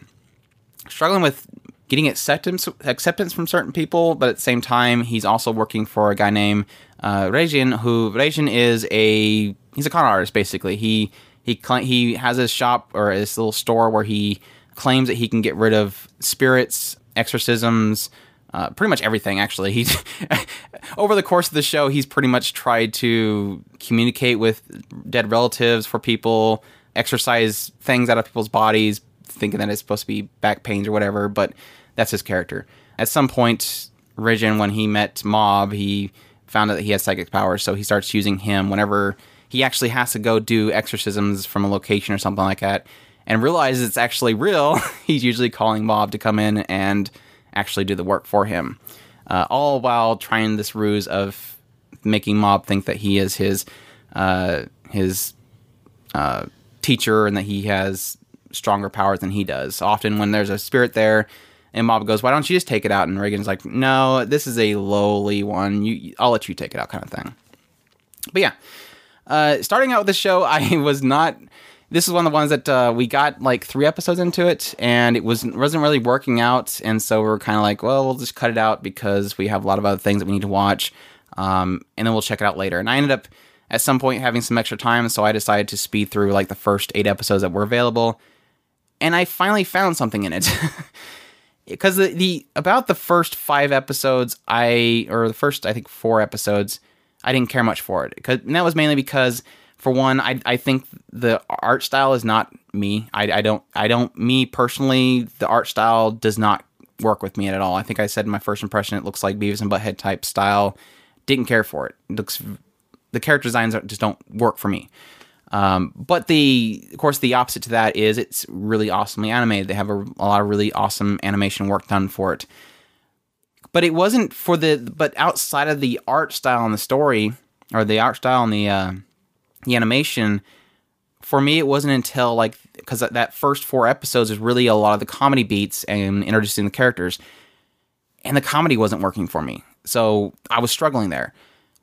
[SPEAKER 1] struggling with getting acceptance acceptance from certain people, but at the same time, he's also working for a guy named uh, who Reigen is a he's a con artist basically. He he he has his shop or his little store where he claims that he can get rid of spirits, exorcisms. Uh, pretty much everything actually he's over the course of the show he's pretty much tried to communicate with dead relatives for people exercise things out of people's bodies thinking that it's supposed to be back pains or whatever, but that's his character. At some point, Reigen, when he met Mob, he found out that he has psychic powers, so he starts using him whenever he actually has to go do exorcisms from a location or something like that, and realizes it's actually real. He's usually calling Mob to come in and actually do the work for him, uh, all while trying this ruse of making Mob think that he is his uh, his uh, teacher and that he has stronger powers than he does. Often, when there's a spirit there, And Mob goes, "Why don't you just take it out?" And Reigen's like, "No, this is a lowly one. You, I'll let you take it out, kind of thing." But yeah, uh, starting out with the show, I was not. This is one of the ones that uh, we got like three episodes into it, and it was wasn't really working out, and so we are kind of like, well, we'll just cut it out because we have a lot of other things that we need to watch, um, and then we'll check it out later. And I ended up at some point having some extra time, so I decided to speed through like the first eight episodes that were available, and I finally found something in it. because the, the about the first five episodes I or the first I think four episodes I didn't care much for it. Because that was mainly because for one I I think the art style is not me. I, I don't I don't me personally the art style does not work with me at all. I think I said in my first impression it looks like Beavis and Butthead type style. Didn't care for it, it looks the character designs just don't work for me um, but the, of course, the opposite to that is it's really awesomely animated. They have a, a, lot of really awesome animation work done for it. But it wasn't for the, but outside of the art style and the story, or the art style and the uh, the animation, for me, it wasn't until like because that first four episodes is really a lot of the comedy beats and introducing the characters, and the comedy wasn't working for me. So I was struggling there.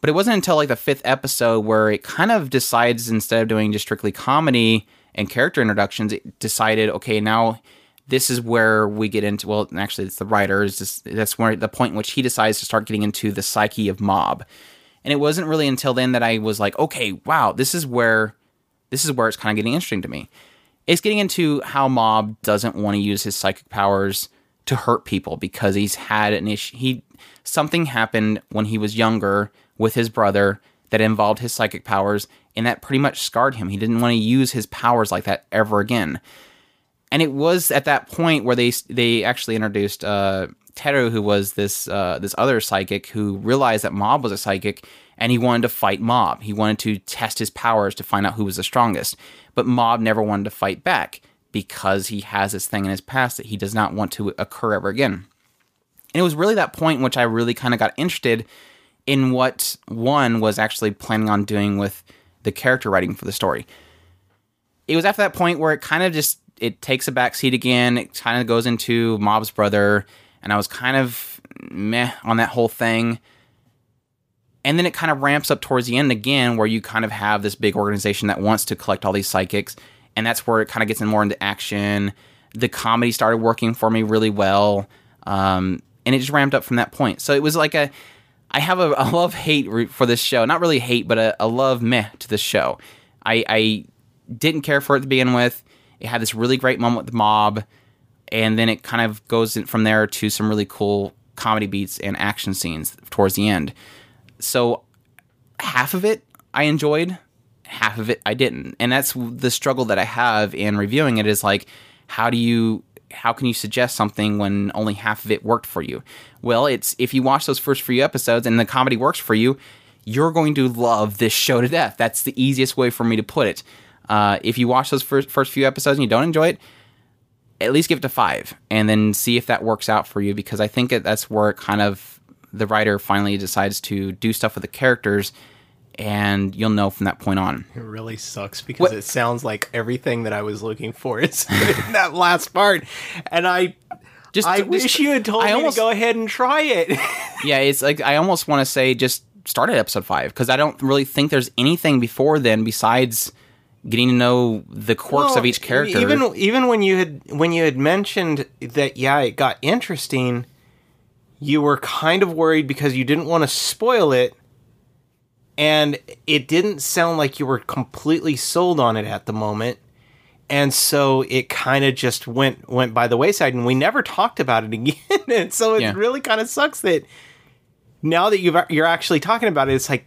[SPEAKER 1] But it wasn't until like the fifth episode where it kind of decides instead of doing just strictly comedy and character introductions, it decided, okay, now this is where we get into well, actually it's the writer is just that's where the point in which he decides to start getting into the psyche of mob. And it wasn't really until then that I was like, okay, wow, this is where this is where it's kind of getting interesting to me. It's getting into how Mob doesn't want to use his psychic powers to hurt people because he's had an issue. He something happened when he was younger with his brother that involved his psychic powers, and that pretty much scarred him. He didn't want to use his powers like that ever again. And it was at that point where they they actually introduced uh, Teru, who was this uh, this other psychic who realized that Mob was a psychic, and he wanted to fight Mob. He wanted to test his powers to find out who was the strongest. But Mob never wanted to fight back because he has this thing in his past that he does not want to occur ever again. And it was really that point in which I really kind of got interested in what one was actually planning on doing with the character writing for the story. It was after that point where it kind of just it takes a back seat again. It kind of goes into Mob's brother, and I was kind of meh on that whole thing. And then it kind of ramps up towards the end again, where you kind of have this big organization that wants to collect all these psychics, and that's where it kind of gets in more into action. The comedy started working for me really well, um, and it just ramped up from that point. So it was like a I have a, a love hate for this show. Not really hate, but a, a love meh to this show. I, I didn't care for it to begin with. It had this really great moment with the mob, and then it kind of goes from there to some really cool comedy beats and action scenes towards the end. So half of it I enjoyed, half of it I didn't. And that's the struggle that I have in reviewing it is like how do you how can you suggest something when only half of it worked for you? Well, it's if you watch those first few episodes and the comedy works for you, you're going to love this show to death. That's the easiest way for me to put it. Uh, if you watch those first, first few episodes and you don't enjoy it, at least give it a five and then see if that works out for you because I think that's where kind of the writer finally decides to do stuff with the characters and you'll know from that point on.
[SPEAKER 2] It really sucks because what? it sounds like everything that I was looking for is in that last part, and I. Just, I just, wish you had told I me almost, to go ahead and try it.
[SPEAKER 1] yeah, it's like I almost want to say just start at episode five because I don't really think there's anything before then besides getting to know the quirks well, of each character.
[SPEAKER 2] Even even when you had when you had mentioned that, yeah, it got interesting. You were kind of worried because you didn't want to spoil it and it didn't sound like you were completely sold on it at the moment and so it kind of just went went by the wayside and we never talked about it again and so it yeah. really kind of sucks that now that you've you're actually talking about it it's like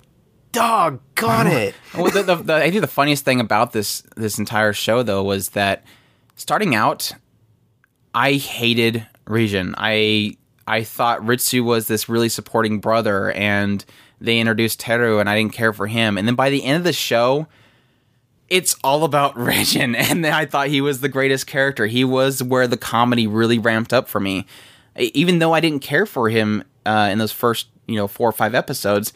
[SPEAKER 2] doggone it
[SPEAKER 1] well, the, the, the, i think the funniest thing about this this entire show though was that starting out i hated Reigen. i i thought ritsu was this really supporting brother and they introduced Teru and I didn't care for him. And then by the end of the show, it's all about Reigen. And I thought he was the greatest character. He was where the comedy really ramped up for me. Even though I didn't care for him uh, in those first, you know, four or five episodes,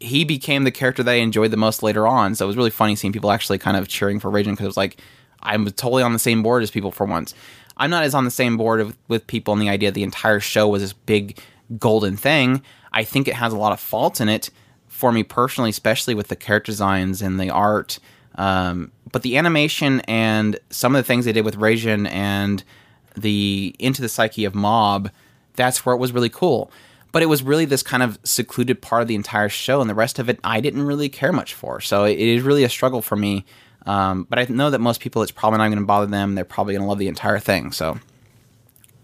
[SPEAKER 1] he became the character that I enjoyed the most later on. So it was really funny seeing people actually kind of cheering for Reigen because it was like, I'm totally on the same board as people for once. I'm not as on the same board of, with people in the idea the entire show was this big golden thing. I think it has a lot of faults in it for me personally, especially with the character designs and the art. Um, but the animation and some of the things they did with Reigen and the Into the Psyche of Mob, that's where it was really cool. But it was really this kind of secluded part of the entire show, and the rest of it I didn't really care much for. So it is really a struggle for me. Um, but I know that most people, it's probably not going to bother them. They're probably going to love the entire thing. So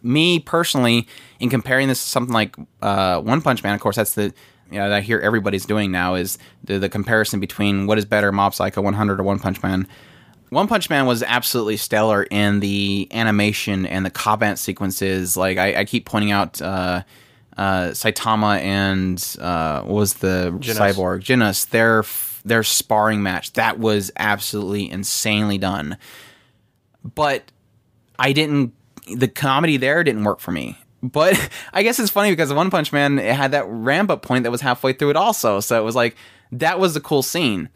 [SPEAKER 1] me personally, in comparing this to something like uh, One Punch Man, of course, that's the you know, that I hear everybody's doing now is the, the comparison between what is better, Mob Psycho 100 or One Punch Man. One Punch Man was absolutely stellar in the animation and the combat sequences. Like I, I keep pointing out uh, uh, Saitama and uh, what was the cyborg Genos. Their their sparring match that was absolutely insanely done. But I didn't. The comedy there didn't work for me. But I guess it's funny because One Punch Man it had that ramp up point that was halfway through it also. So it was like that was a cool scene.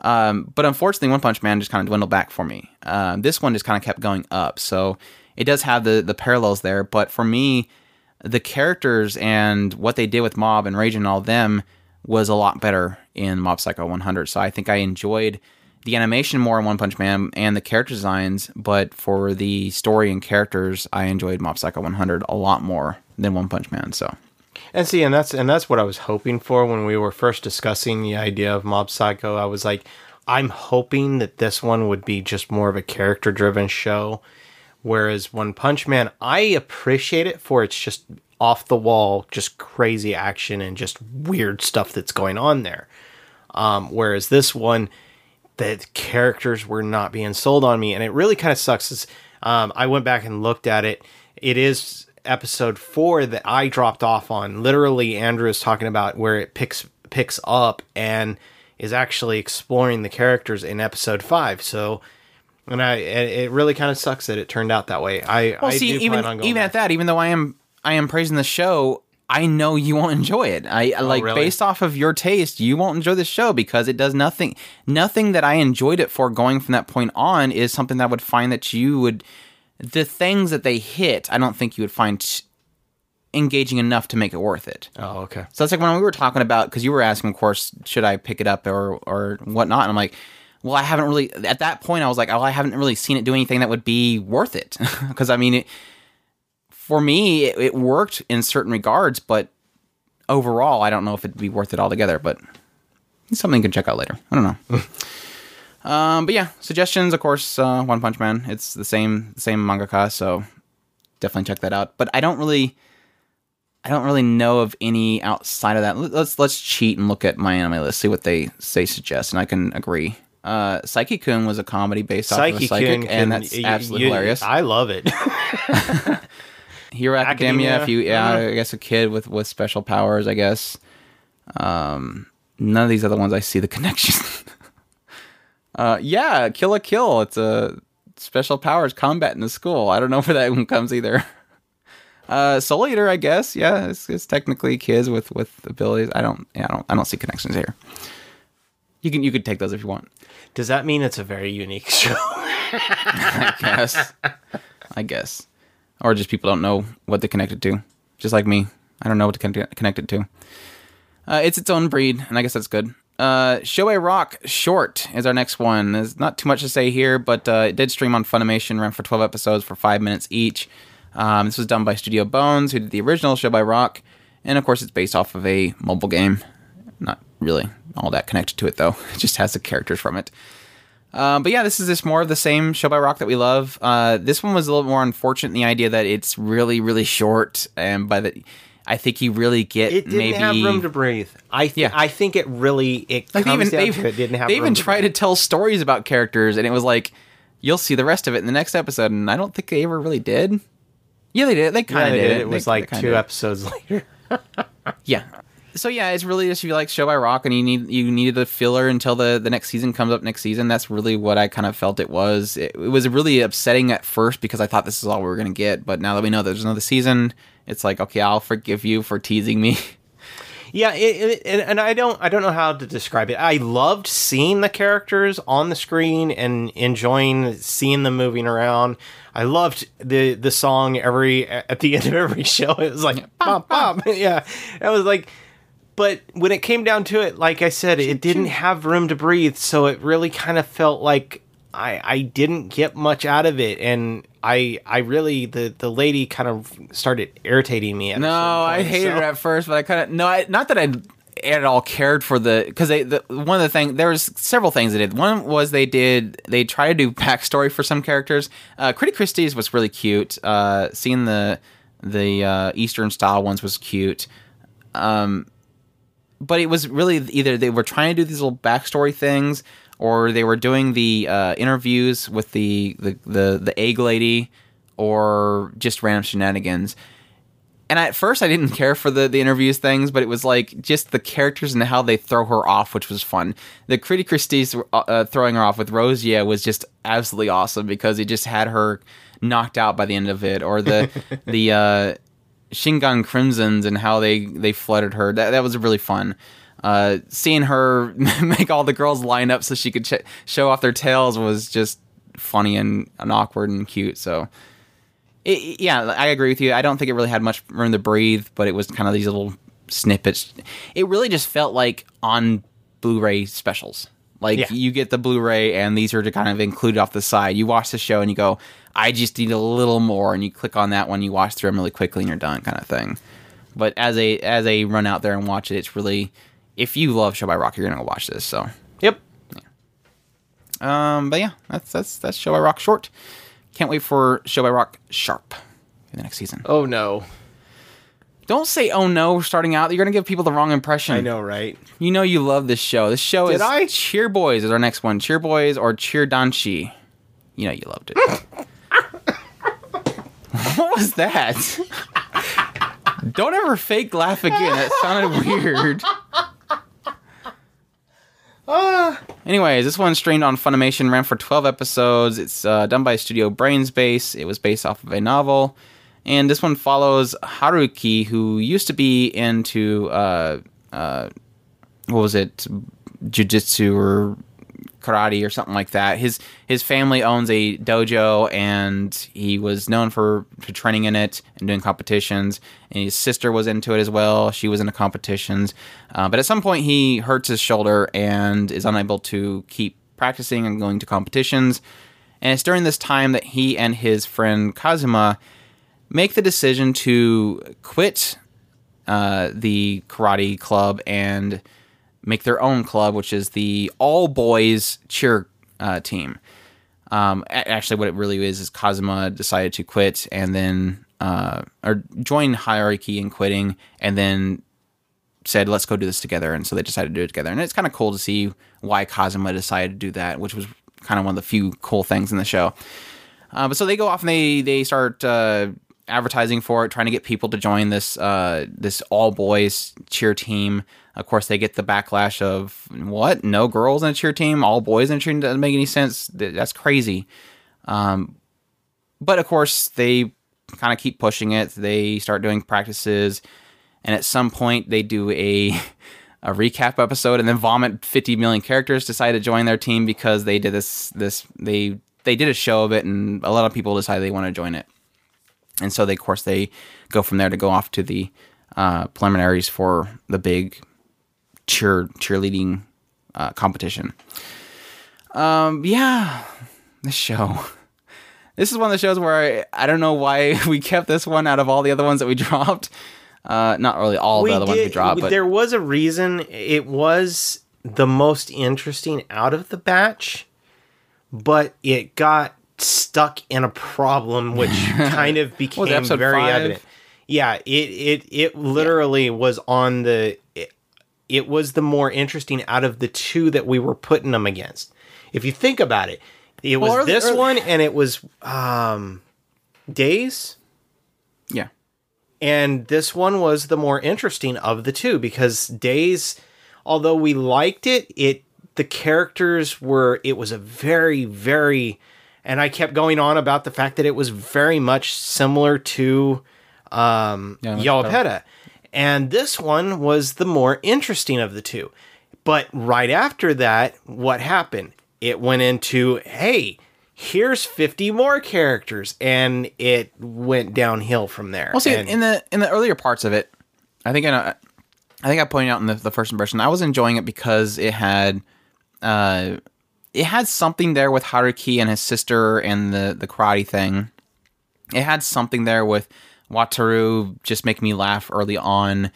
[SPEAKER 1] Um, but unfortunately, One Punch Man just kind of dwindled back for me. Um, this one just kind of kept going up. So it does have the the parallels there. But for me, the characters and what they did with Mob and Reigen and all them was a lot better in Mob Psycho 100. So I think I enjoyed the animation more in One Punch Man and the character designs, but for the story and characters, I enjoyed Mob Psycho 100 a lot more than One Punch Man. So
[SPEAKER 2] And see, and that's and that's what I was hoping for when we were first discussing the idea of Mob Psycho. I was like, I'm hoping that this one would be just more of a character driven show. Whereas One Punch Man, I appreciate it for its just off the wall, just crazy action and just weird stuff that's going on there. Um, whereas this one, the characters were not being sold on me, and it really kind of sucks. Um, I went back and looked at it. It is episode four that I dropped off on. Literally, Andrew is talking about where it picks picks up and is actually exploring the characters in episode five. So, and I it really kind of sucks that it turned out that way. I
[SPEAKER 1] Well,
[SPEAKER 2] I
[SPEAKER 1] see,
[SPEAKER 2] do
[SPEAKER 1] even
[SPEAKER 2] plan on going
[SPEAKER 1] even
[SPEAKER 2] back.
[SPEAKER 1] at that, even though I am I am praising the show, I know you won't enjoy it. I I like
[SPEAKER 2] Oh, really?
[SPEAKER 1] based off of your taste, you won't enjoy the show because it does nothing. Nothing that I enjoyed it for going from that point on is something that I would find that you would. The things that they hit, I don't think you would find t- engaging enough to make it worth it.
[SPEAKER 2] Oh, okay.
[SPEAKER 1] So that's like when we were talking about because you were asking, of course, should I pick it up or or whatnot, and I'm like, well, I haven't really. At that point, I was like, oh, I haven't really seen it do anything that would be worth it. Because I mean, it, for me, it, it worked in certain regards, but overall, I don't know if it'd be worth it altogether. But it's something you can check out later. I don't know. um, but yeah, suggestions, of course. Uh, One Punch Man. It's the same same mangaka, so definitely check that out. But I don't really. I don't really know of any outside of that. Let- Let's let's cheat and look at my anime list, see what they say suggest, and I can agree. Uh, Saiki Kun was a comedy based off of a
[SPEAKER 2] Psyche
[SPEAKER 1] psychic,
[SPEAKER 2] Kun
[SPEAKER 1] and that's absolutely
[SPEAKER 2] you-
[SPEAKER 1] hilarious.
[SPEAKER 2] I love it.
[SPEAKER 1] Hero Academia,
[SPEAKER 2] Academia,
[SPEAKER 1] if you, yeah,
[SPEAKER 2] uh-huh.
[SPEAKER 1] I guess a kid with with special powers, I guess. Um, none of these other ones I see the connection. uh, yeah, Kill la Kill. It's a special powers combat in the school. I don't know where that one comes either. Uh, Soul Eater, I guess. Yeah, it's, it's technically kids with with abilities. I don't, yeah, I don't, I don't see connections here. You can you could take those if you want.
[SPEAKER 2] Does that mean it's a very unique show?
[SPEAKER 1] I guess. I guess. Or just people don't know what they connect it to. Just like me. I don't know what to connect, it to. Uh, it's its own breed, and I guess that's good. Uh, Show by Rock Short is our next one. There's not too much to say here, but uh, it did stream on Funimation, ran for 12 episodes for 5 minutes each. Um, this was done by Studio Bones, who did the original Show by Rock. And of course, it's based off of a mobile game. Not really all that connected to it, though. It just has the characters from it. Um, but yeah, this is just more of the same show by Rock that we love. Uh, this one was a little more unfortunate in the idea that it's really, really short, and by the, I think you really get
[SPEAKER 2] It didn't
[SPEAKER 1] maybe
[SPEAKER 2] have room to breathe. I th-
[SPEAKER 1] Yeah.
[SPEAKER 2] I think it really it
[SPEAKER 1] like
[SPEAKER 2] comes
[SPEAKER 1] even
[SPEAKER 2] down to it didn't have.
[SPEAKER 1] they even
[SPEAKER 2] to
[SPEAKER 1] try to tell stories about characters, and it was like you'll see the rest of it in the next episode, and I don't think they ever really did. Yeah, they did. They kind of
[SPEAKER 2] they
[SPEAKER 1] did.
[SPEAKER 2] did.
[SPEAKER 1] It
[SPEAKER 2] was
[SPEAKER 1] They-
[SPEAKER 2] like two
[SPEAKER 1] did.
[SPEAKER 2] episodes later.
[SPEAKER 1] Yeah. So yeah, it's really just if you like Show by Rock and you need you needed the filler until the the next season comes up next season. That's really what I kind of felt it was. It, it was really upsetting at first because I thought this is all we were gonna get, but now that we know there's another season, it's like okay, I'll forgive you for teasing me.
[SPEAKER 2] Yeah, it, it, and, I don't I don't know how to describe it. I loved seeing the characters on the screen and enjoying seeing them moving around. I loved the the song every at the end of every show. It was like bum, bum. yeah. I was like but when it came down to it, like I said, it didn't have room to breathe, so it really kind of felt like I I didn't get much out of it and I I really the the lady kind of started irritating me. At
[SPEAKER 1] No, I hated
[SPEAKER 2] so-
[SPEAKER 1] her at first, but I kind of no, I, not that I at all cared for the because they the, one of the things there was several things they did. One was they did they tried to do backstory for some characters. Uh, Criticrista's was really cute. Uh, seeing the the uh, Eastern style ones was cute. Um, but it was really either they were trying to do these little backstory things or they were doing the uh, interviews with the, the, the, the egg lady or just random shenanigans and at first I didn't care for the the interviews things, but it was like just the characters and how they throw her off, which was fun. The Criticrista's uh, uh, throwing her off with Rosia was just absolutely awesome because it just had her knocked out by the end of it, or the the uh, Shingan Crimsonz and how they they flooded her. That that was really fun. Uh, seeing her make all the girls line up so she could ch- show off their tails was just funny and, and awkward and cute. So it, yeah, I agree with you. I don't think it really had much room to breathe, but it was kind of these little snippets. It really just felt like on Blu-ray specials. Like
[SPEAKER 2] Yeah.
[SPEAKER 1] you get the Blu-ray, and these are to kind of included off the side. You watch the show, and you go, "I just need a little more," and you click on that one. You watch through them really quickly, and you're done, kind of thing. But as a as a run out there and watch it, it's really if you love Show by Rock, you're gonna go watch this. So,
[SPEAKER 2] Yep.
[SPEAKER 1] um, but yeah, that's that's that's Show by Rock short. Can't wait for Show by Rock sharp in the next season.
[SPEAKER 2] Oh no.
[SPEAKER 1] Don't say "Oh no" starting out. You're gonna give people the wrong impression.
[SPEAKER 2] I know, right?
[SPEAKER 1] You know you love this show. This show
[SPEAKER 2] Did
[SPEAKER 1] is
[SPEAKER 2] I?
[SPEAKER 1] Cheer Boys is our next one. Cheer Boys or Cheer Danshi. You know you loved it. what was that? Don't ever fake laugh again. That sounded weird. Anyways, this one streamed on Funimation, ran for 12 episodes. It's uh, done by Studio Brain's Base. It was based off of a novel. And this one follows Haruki, who used to be into, uh, uh, what was it, jujitsu or karate or something like that. His his family owns a dojo, and he was known for, for training in it and doing competitions. And his sister was into it as well. She was into competitions, uh, but at some point he hurts his shoulder and is unable to keep practicing and going to competitions. And it's during this time that he and his friend Kazuma make the decision to quit uh, the karate club and make their own club, which is the all boys cheer uh, team. Um, actually, what it really is is Kazuma decided to quit and then uh, or join Haruki in quitting, and then said, "Let's go do this together." And so they decided to do it together. And it's kind of cool to see why Kazuma decided to do that, which was kind of one of the few cool things in the show. Uh, but so they go off and they they start uh, advertising for it, trying to get people to join this uh, this all boys cheer team. Of course, they get the backlash of what? No girls in a cheer team, all boys in a cheer team doesn't make any sense. That's crazy. Um, but of course, they kind of keep pushing it. They start doing practices, and at some point, they do a a recap episode and then vomit 50 million characters decide to join their team because they did this this they they did a show of it and a lot of people decide they want to join it and so they of course they go from there to go off to the uh, preliminaries for the big cheer cheerleading uh, competition. Um yeah this show. This is one of the shows where I, I don't know why we kept this one out of all the other ones that we dropped. Uh not really all the other ones we dropped but
[SPEAKER 2] there was a reason. It was the most interesting out of the batch, but it got stuck in a problem which kind of became very
[SPEAKER 1] five?
[SPEAKER 2] evident. Yeah, it it it literally was on the it, it was the more interesting out of the two that we were putting them against. If you think about it, it was this one and it was um Days
[SPEAKER 1] yeah
[SPEAKER 2] and this one was the more interesting of the two because Days, although we liked it, it the characters were it was a very very, and I kept going on about the fact that it was very much similar to um,
[SPEAKER 1] Yeah.
[SPEAKER 2] And this one was the more interesting of the two. But right after that, what happened? It went into, hey, here's 50 more characters and it went downhill from there.
[SPEAKER 1] Well, see,
[SPEAKER 2] And-
[SPEAKER 1] in the in the earlier parts of it, I think I, know- I think I pointed out in the, the first impression, I was enjoying it because it had, uh, it had something there with Haruki and his sister and the the karate thing. It had something there with Wataru just making me laugh early on.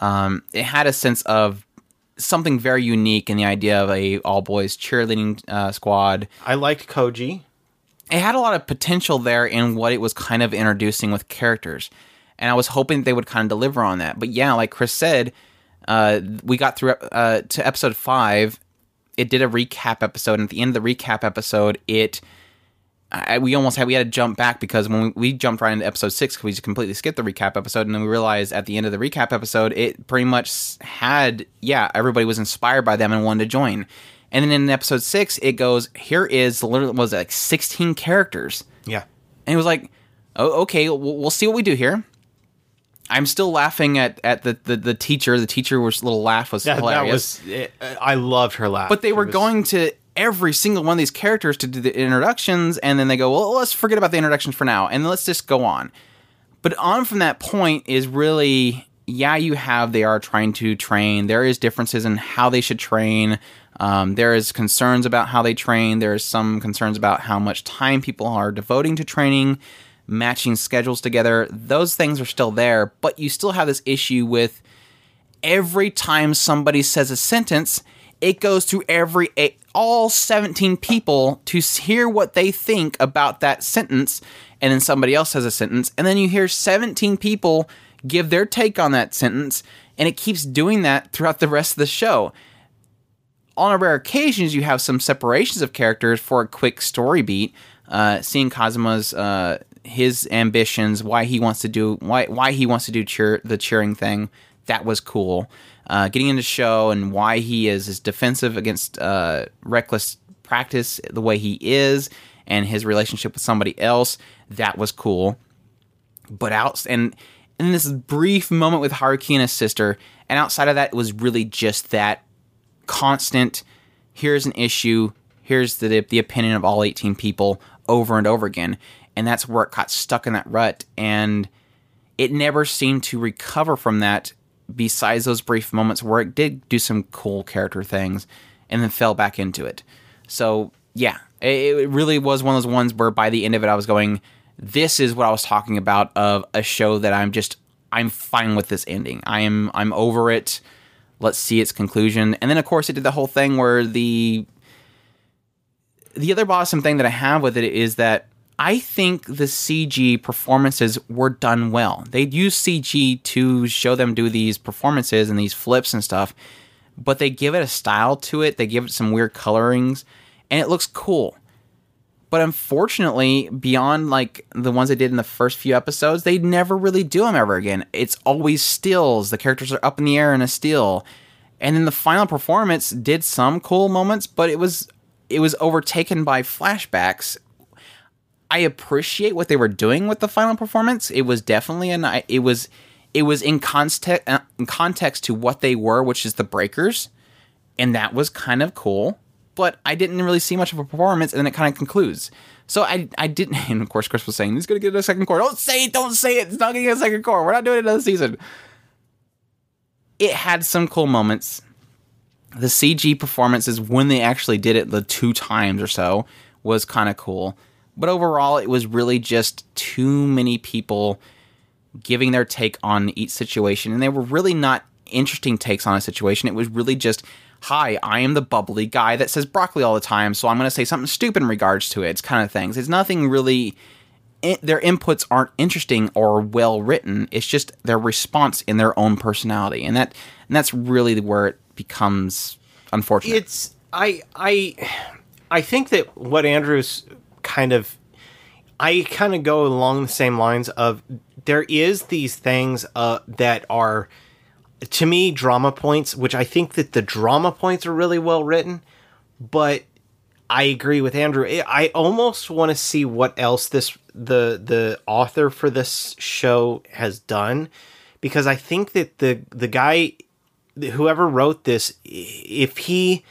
[SPEAKER 1] Um, it had a sense of something very unique in the idea of a all boys cheerleading uh, squad
[SPEAKER 2] I liked Koji.
[SPEAKER 1] it had a lot of potential there in what it was kind of introducing with characters. And I was hoping they would kind of deliver on that. But yeah, like Chris said, uh, we got through uh, to episode five. It did a recap episode, and at the end of the recap episode, it I, we almost had we had to jump back because when we, we jumped right into episode six, we just completely skipped the recap episode, and then we realized at the end of the recap episode, it pretty much had yeah, everybody was inspired by them and wanted to join. And then in episode six, it goes here is literally was it like sixteen characters,
[SPEAKER 2] Yeah.
[SPEAKER 1] and it was like, oh okay, we'll, we'll see what we do here. I'm still laughing at at the the, the teacher. The teacher was little laugh was
[SPEAKER 2] That, that
[SPEAKER 1] hilarious.
[SPEAKER 2] was, it, I loved her laugh.
[SPEAKER 1] But they were
[SPEAKER 2] was-
[SPEAKER 1] going to every single one of these characters to do the introductions, and then they go, well, let's forget about the introductions for now, and let's just go on. But on from that point is really, yeah, you have, they are trying to train. There is differences in how they should train. Um, there is concerns about how they train. There is some concerns about how much time people are devoting to training, matching schedules together. Those things are still there, but you still have this issue with every time somebody says a sentence, it goes to every all 17 people to hear what they think about that sentence and then somebody else says a sentence and then you hear 17 people give their take on that sentence and it keeps doing that throughout the rest of the show. On a rare occasions, you have some separations of characters for a quick story beat. Uh, seeing Kazuma's uh, his ambitions, why he wants to do why why he wants to do cheer the cheering thing, that was cool. Uh, getting into show and why he is as defensive against uh, reckless practice the way he is, and his relationship with somebody else, that was cool but out and in this brief moment with Haruki and his sister, and outside of that, it was really just that constant. Here's an issue. Here's the the opinion of all 18 people over and over again, and that's where it got stuck in that rut, and it never seemed to recover from that. Besides those brief moments where it did do some cool character things, and then fell back into it. So yeah, it, really was one of those ones where by the end of it, I was going, "This is what I was talking about of a show that I'm just I'm fine with this ending. I am I'm over it. Let's see its conclusion." And then of course it did the whole thing where the the other bothersome thing that I have with it is that I think the CG performances were done well. They'd use CG to show them do these performances and these flips and stuff, but they give it a style to it. They give it some weird colorings, and it looks cool. But unfortunately, beyond like the ones they did in the first few episodes, they never really do them ever again. It's always stills. The characters are up in the air in a still. And then the final performance did some cool moments, but it was it was overtaken by flashbacks. I appreciate what they were doing with the final performance. It was definitely an it was it was in context uh, in context to what they were, which is the breakers, and that was kind of cool. But I didn't really see much of a performance, and then it kind of concludes. So I I didn't. And of course, Chris was saying he's gonna get a second core. Don't say it. Don't say it. It's not gonna get a second core. We're not doing it another season. It had some cool moments. The CG performances when they actually did it the two times or so was kind of cool. But overall, it was really just too many people giving their take on each situation, and they were really not interesting takes on a situation. It was really just, "Hi, I am the bubbly guy that says broccoli all the time, so I'm going to say something stupid in regards to it." It's kind of things. It's nothing really. i their inputs aren't interesting or well written. It's just their response in their own personality, and that and that's really where it becomes unfortunate.
[SPEAKER 2] it's I I I think that what Andrew's kind of I kind of go along the same lines of there is these things uh, that are to me drama points, which I think that the drama points are really well written, but I agree with Andrew. I- almost want to see what else this the the author for this show has done because I think that the the guy whoever wrote this if he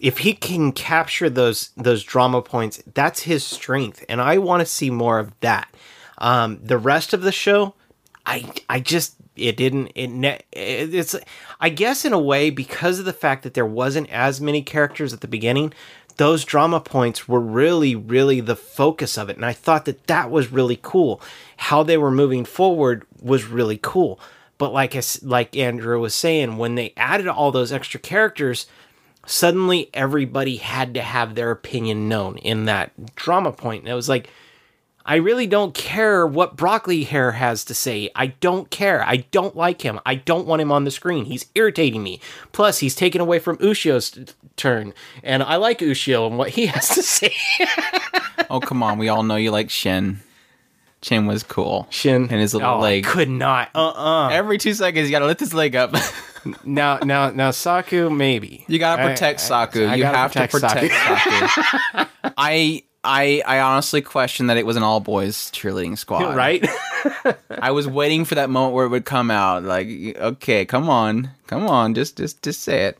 [SPEAKER 2] if he can capture those those drama points that's his strength and I want to see more of that. Um the rest of the show I I just it didn't it ne- it's I guess in a way because of the fact that there wasn't as many characters at the beginning those drama points were really really the focus of it and I thought that that was really cool how they were moving forward was really cool but like like Andrew was saying when they added all those extra characters suddenly everybody had to have their opinion known in that drama point and it was like I really don't care what Broccoli Hair has to say. I don't care. I don't like him. I don't want him on the screen. He's irritating me. Plus, he's taken away from Ushio's turn, and I like Ushio and what he has to say.
[SPEAKER 1] Oh come on, we all know you like Shin. Shin was cool.
[SPEAKER 2] Shin
[SPEAKER 1] and his little
[SPEAKER 2] oh,
[SPEAKER 1] leg.
[SPEAKER 2] I could not. Uh uh
[SPEAKER 1] Every two seconds, you gotta lift his leg up.
[SPEAKER 2] Now now now Saku maybe.
[SPEAKER 1] You gotta protect
[SPEAKER 2] I-
[SPEAKER 1] Saku.
[SPEAKER 2] I
[SPEAKER 1] you
[SPEAKER 2] gotta
[SPEAKER 1] have to protect Saku. I I I honestly question that it was an all boys cheerleading squad.
[SPEAKER 2] right?
[SPEAKER 1] I was waiting for that moment where it would come out. Like, okay, come on, come on, just just just say it.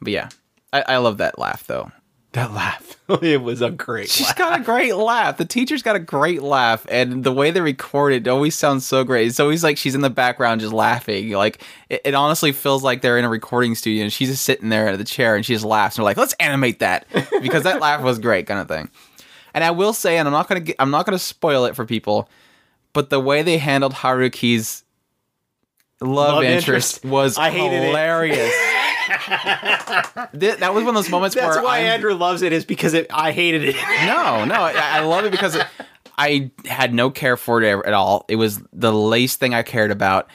[SPEAKER 1] But yeah, I, I love that laugh though.
[SPEAKER 2] That laugh. It was a great
[SPEAKER 1] She's
[SPEAKER 2] laugh.
[SPEAKER 1] got a great laugh. The teacher's got a great laugh, and the way they record it always sounds so great. It's always like she's in the background just laughing. Like it, it honestly feels like they're in a recording studio, and she's just sitting there at the chair, and she just laughs. And we're like, let's animate that because that laugh was great, kind of thing. And I will say, and I'm not gonna get, I'm not gonna spoil it for people, but the way they handled Haruki's love,
[SPEAKER 2] Love
[SPEAKER 1] interest,
[SPEAKER 2] interest.
[SPEAKER 1] was
[SPEAKER 2] I hated it.
[SPEAKER 1] hilarious. Th- that was one of those moments
[SPEAKER 2] That's
[SPEAKER 1] where
[SPEAKER 2] why
[SPEAKER 1] I'm-
[SPEAKER 2] Andrew loves it is because it, I hated it.
[SPEAKER 1] no, no, I, I love it because it, I had no care for it at all. It was the least thing I cared about.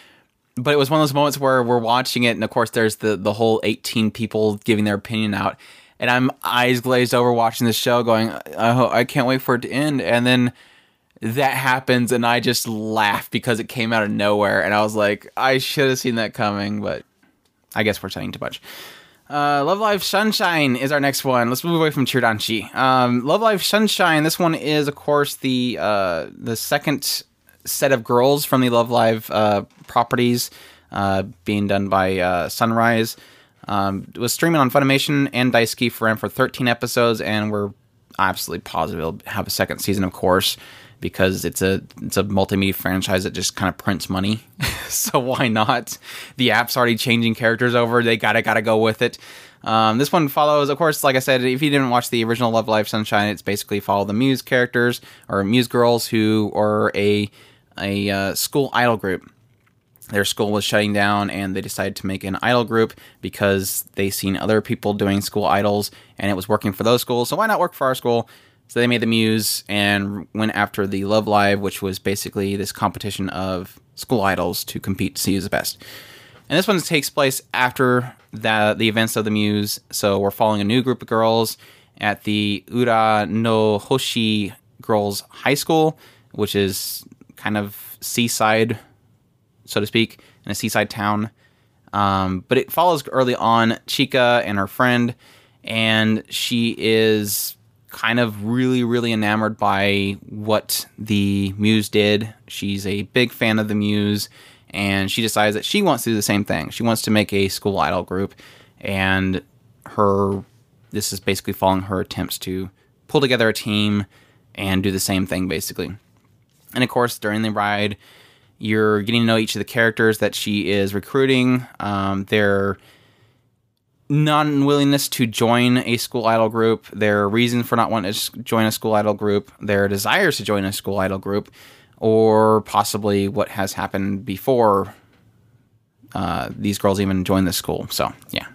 [SPEAKER 1] But it was one of those moments where we're watching it, and of course, there's the the whole 18 people giving their opinion out, and I'm eyes glazed over watching the show, going, I, I can't wait for it to end, and then that happens, and I just laugh because it came out of nowhere, and I was like, I should have seen that coming, but I guess we're saying too much. Uh, Love Live Sunshine is our next one. Let's move away from Cheer Danshi. Um, Love Live Sunshine. This one is, of course, the uh, the second set of girls from the Love Live uh, properties, uh, being done by uh, Sunrise. Um, was streaming on Funimation and Daisuki for for 13 episodes, and we're absolutely positive it'll have a second season, of course, because it's a it's a multimedia franchise that just kind of prints money. so why not? The app's already changing characters over; they gotta gotta go with it. Um, this one follows, of course, like I said, if you didn't watch the original Love Live Sunshine, it's basically follow the Muse characters or Muse girls who are a a uh, school idol group their school was shutting down and they decided to make an idol group because they seen other people doing school idols and it was working for those schools so why not work for our school so they made the muse and went after the love live which was basically this competition of school idols to compete to see who's the best and this one takes place after the, the events of the muse so we're following a new group of girls at the ura no hoshi girls high school which is kind of seaside so to speak, in a seaside town. Um, but it follows early on Chika and her friend, and she is kind of really, really enamored by what the Muse did. She's a big fan of the Muse, and she decides that she wants to do the same thing. She wants to make a school idol group, and her this is basically following her attempts to pull together a team and do the same thing, basically. And of course, during the ride, you're getting to know each of the characters that she is recruiting, um, their non willingness to join a school idol group, their reason for not wanting to join a school idol group, their desires to join a school idol group, or possibly what has happened before uh, these girls even joined the school. So, yeah.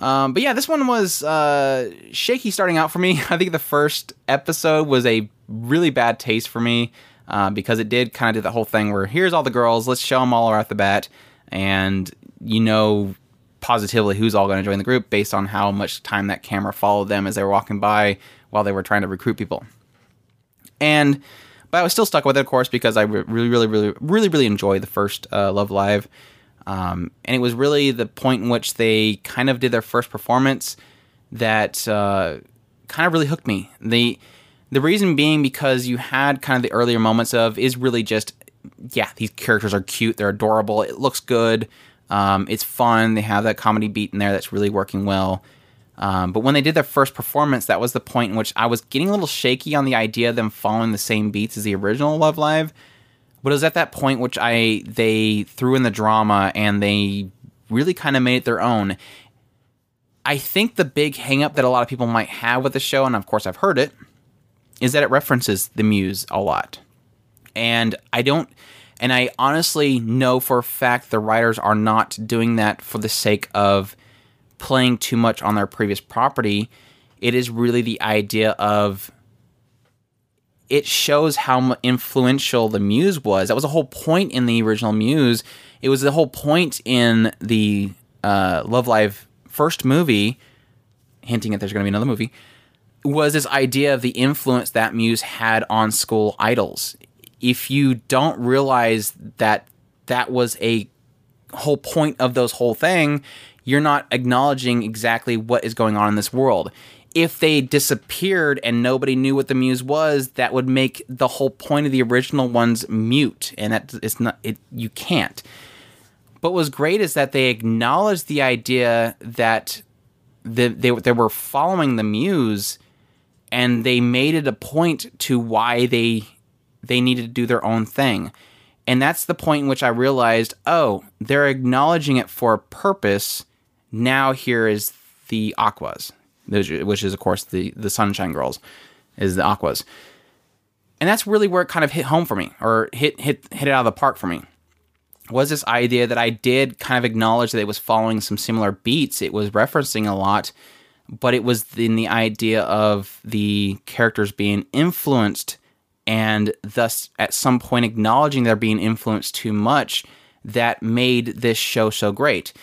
[SPEAKER 1] Um, but yeah, this one was uh, shaky starting out for me. I think the first episode was a really bad taste for me uh, because it did kind of do the whole thing where here's all the girls, let's show them all right off the bat, and you know positively who's all going to join the group based on how much time that camera followed them as they were walking by while they were trying to recruit people. And but I was still stuck with it, of course, because I really, really, really, really, really enjoyed the first uh, Love Live. Um, and it was really the point in which they kind of did their first performance that uh, kind of really hooked me. The the reason being because you had kind of the earlier moments of is really just yeah, these characters are cute. They're adorable. It looks good. Um, it's fun. They have that comedy beat in there that's really working well. Um, but when they did their first performance, that was the point in which I was getting a little shaky on the idea of them following the same beats as the original Love Live. But it was at that point which I they threw in the drama and they really kind of made it their own. I think the big hangup that a lot of people might have with the show, and of course I've heard it, is that it references the Muse a lot. And I don't, and I honestly know for a fact the writers are not doing that for the sake of playing too much on their previous property. It is really the idea of it shows how influential the Muse was. That was the whole point in the original Muse. It was the whole point in the uh, Love Live first movie, hinting at there's going to be another movie, was this idea of the influence that Muse had on school idols. If you don't realize that that was a whole point of those whole thing, you're not acknowledging exactly what is going on in this world. If they disappeared and nobody knew what the muse was, that would make the whole point of the original ones mute, and that it's not it. You can't. But what was great is that they acknowledged the idea that the, they they were following the muse, and they made it a point to why they they needed to do their own thing. And that's the point in which I realized, oh, they're acknowledging it for a purpose. Now here is the Aqours, which is of course the the Sunshine Girls, is the Aqours, and that's really where it kind of hit home for me, or hit hit hit it out of the park for me. Was this idea that I did kind of acknowledge that it was following some similar beats, it was referencing a lot, but it was in the idea of the characters being influenced and thus at some point acknowledging they're being influenced too much that made this show so great.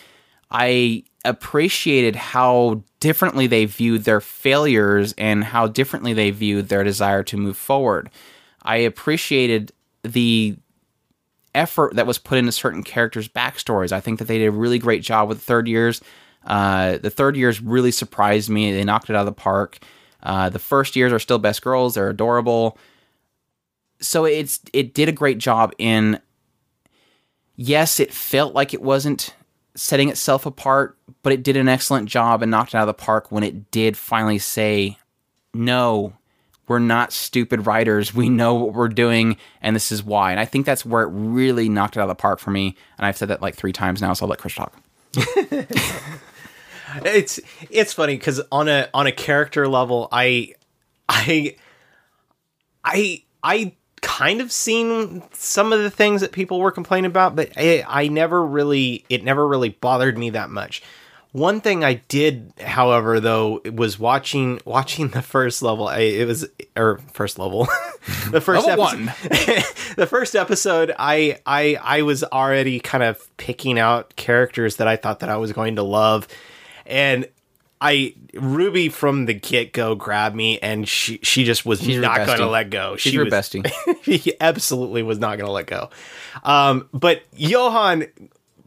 [SPEAKER 1] I appreciated how differently they viewed their failures and how differently they viewed their desire to move forward. I appreciated the effort that was put into certain characters' backstories. I think that they did a really great job with the third years. Uh, the third years really surprised me. They knocked it out of the park. Uh, the first years are still best girls. They're adorable. So it's it did a great job in. Yes, it felt like it wasn't setting itself apart, but it did an excellent job and knocked it out of the park when it did finally say, "No, we're not stupid writers. We know what we're doing, and this is why." And I think that's where it really knocked it out of the park for me. And I've said that like three times now, so I'll let Chris talk.
[SPEAKER 2] it's it's funny because on a on a character level, I I I I kind of seen some of the things that people were complaining about, but I, I never really it never really bothered me that much. One thing I did, however, though, was watching watching the first level. I, it was or first level, the first
[SPEAKER 1] Level
[SPEAKER 2] episode, the first episode. I I I was already kind of picking out characters that I thought that I was going to love, and I Ruby from the get go grabbed me, and she she just was
[SPEAKER 1] your
[SPEAKER 2] not going to let go.
[SPEAKER 1] She's
[SPEAKER 2] she
[SPEAKER 1] your
[SPEAKER 2] was,
[SPEAKER 1] bestie.
[SPEAKER 2] he absolutely was not going to let go. Um, but Yohane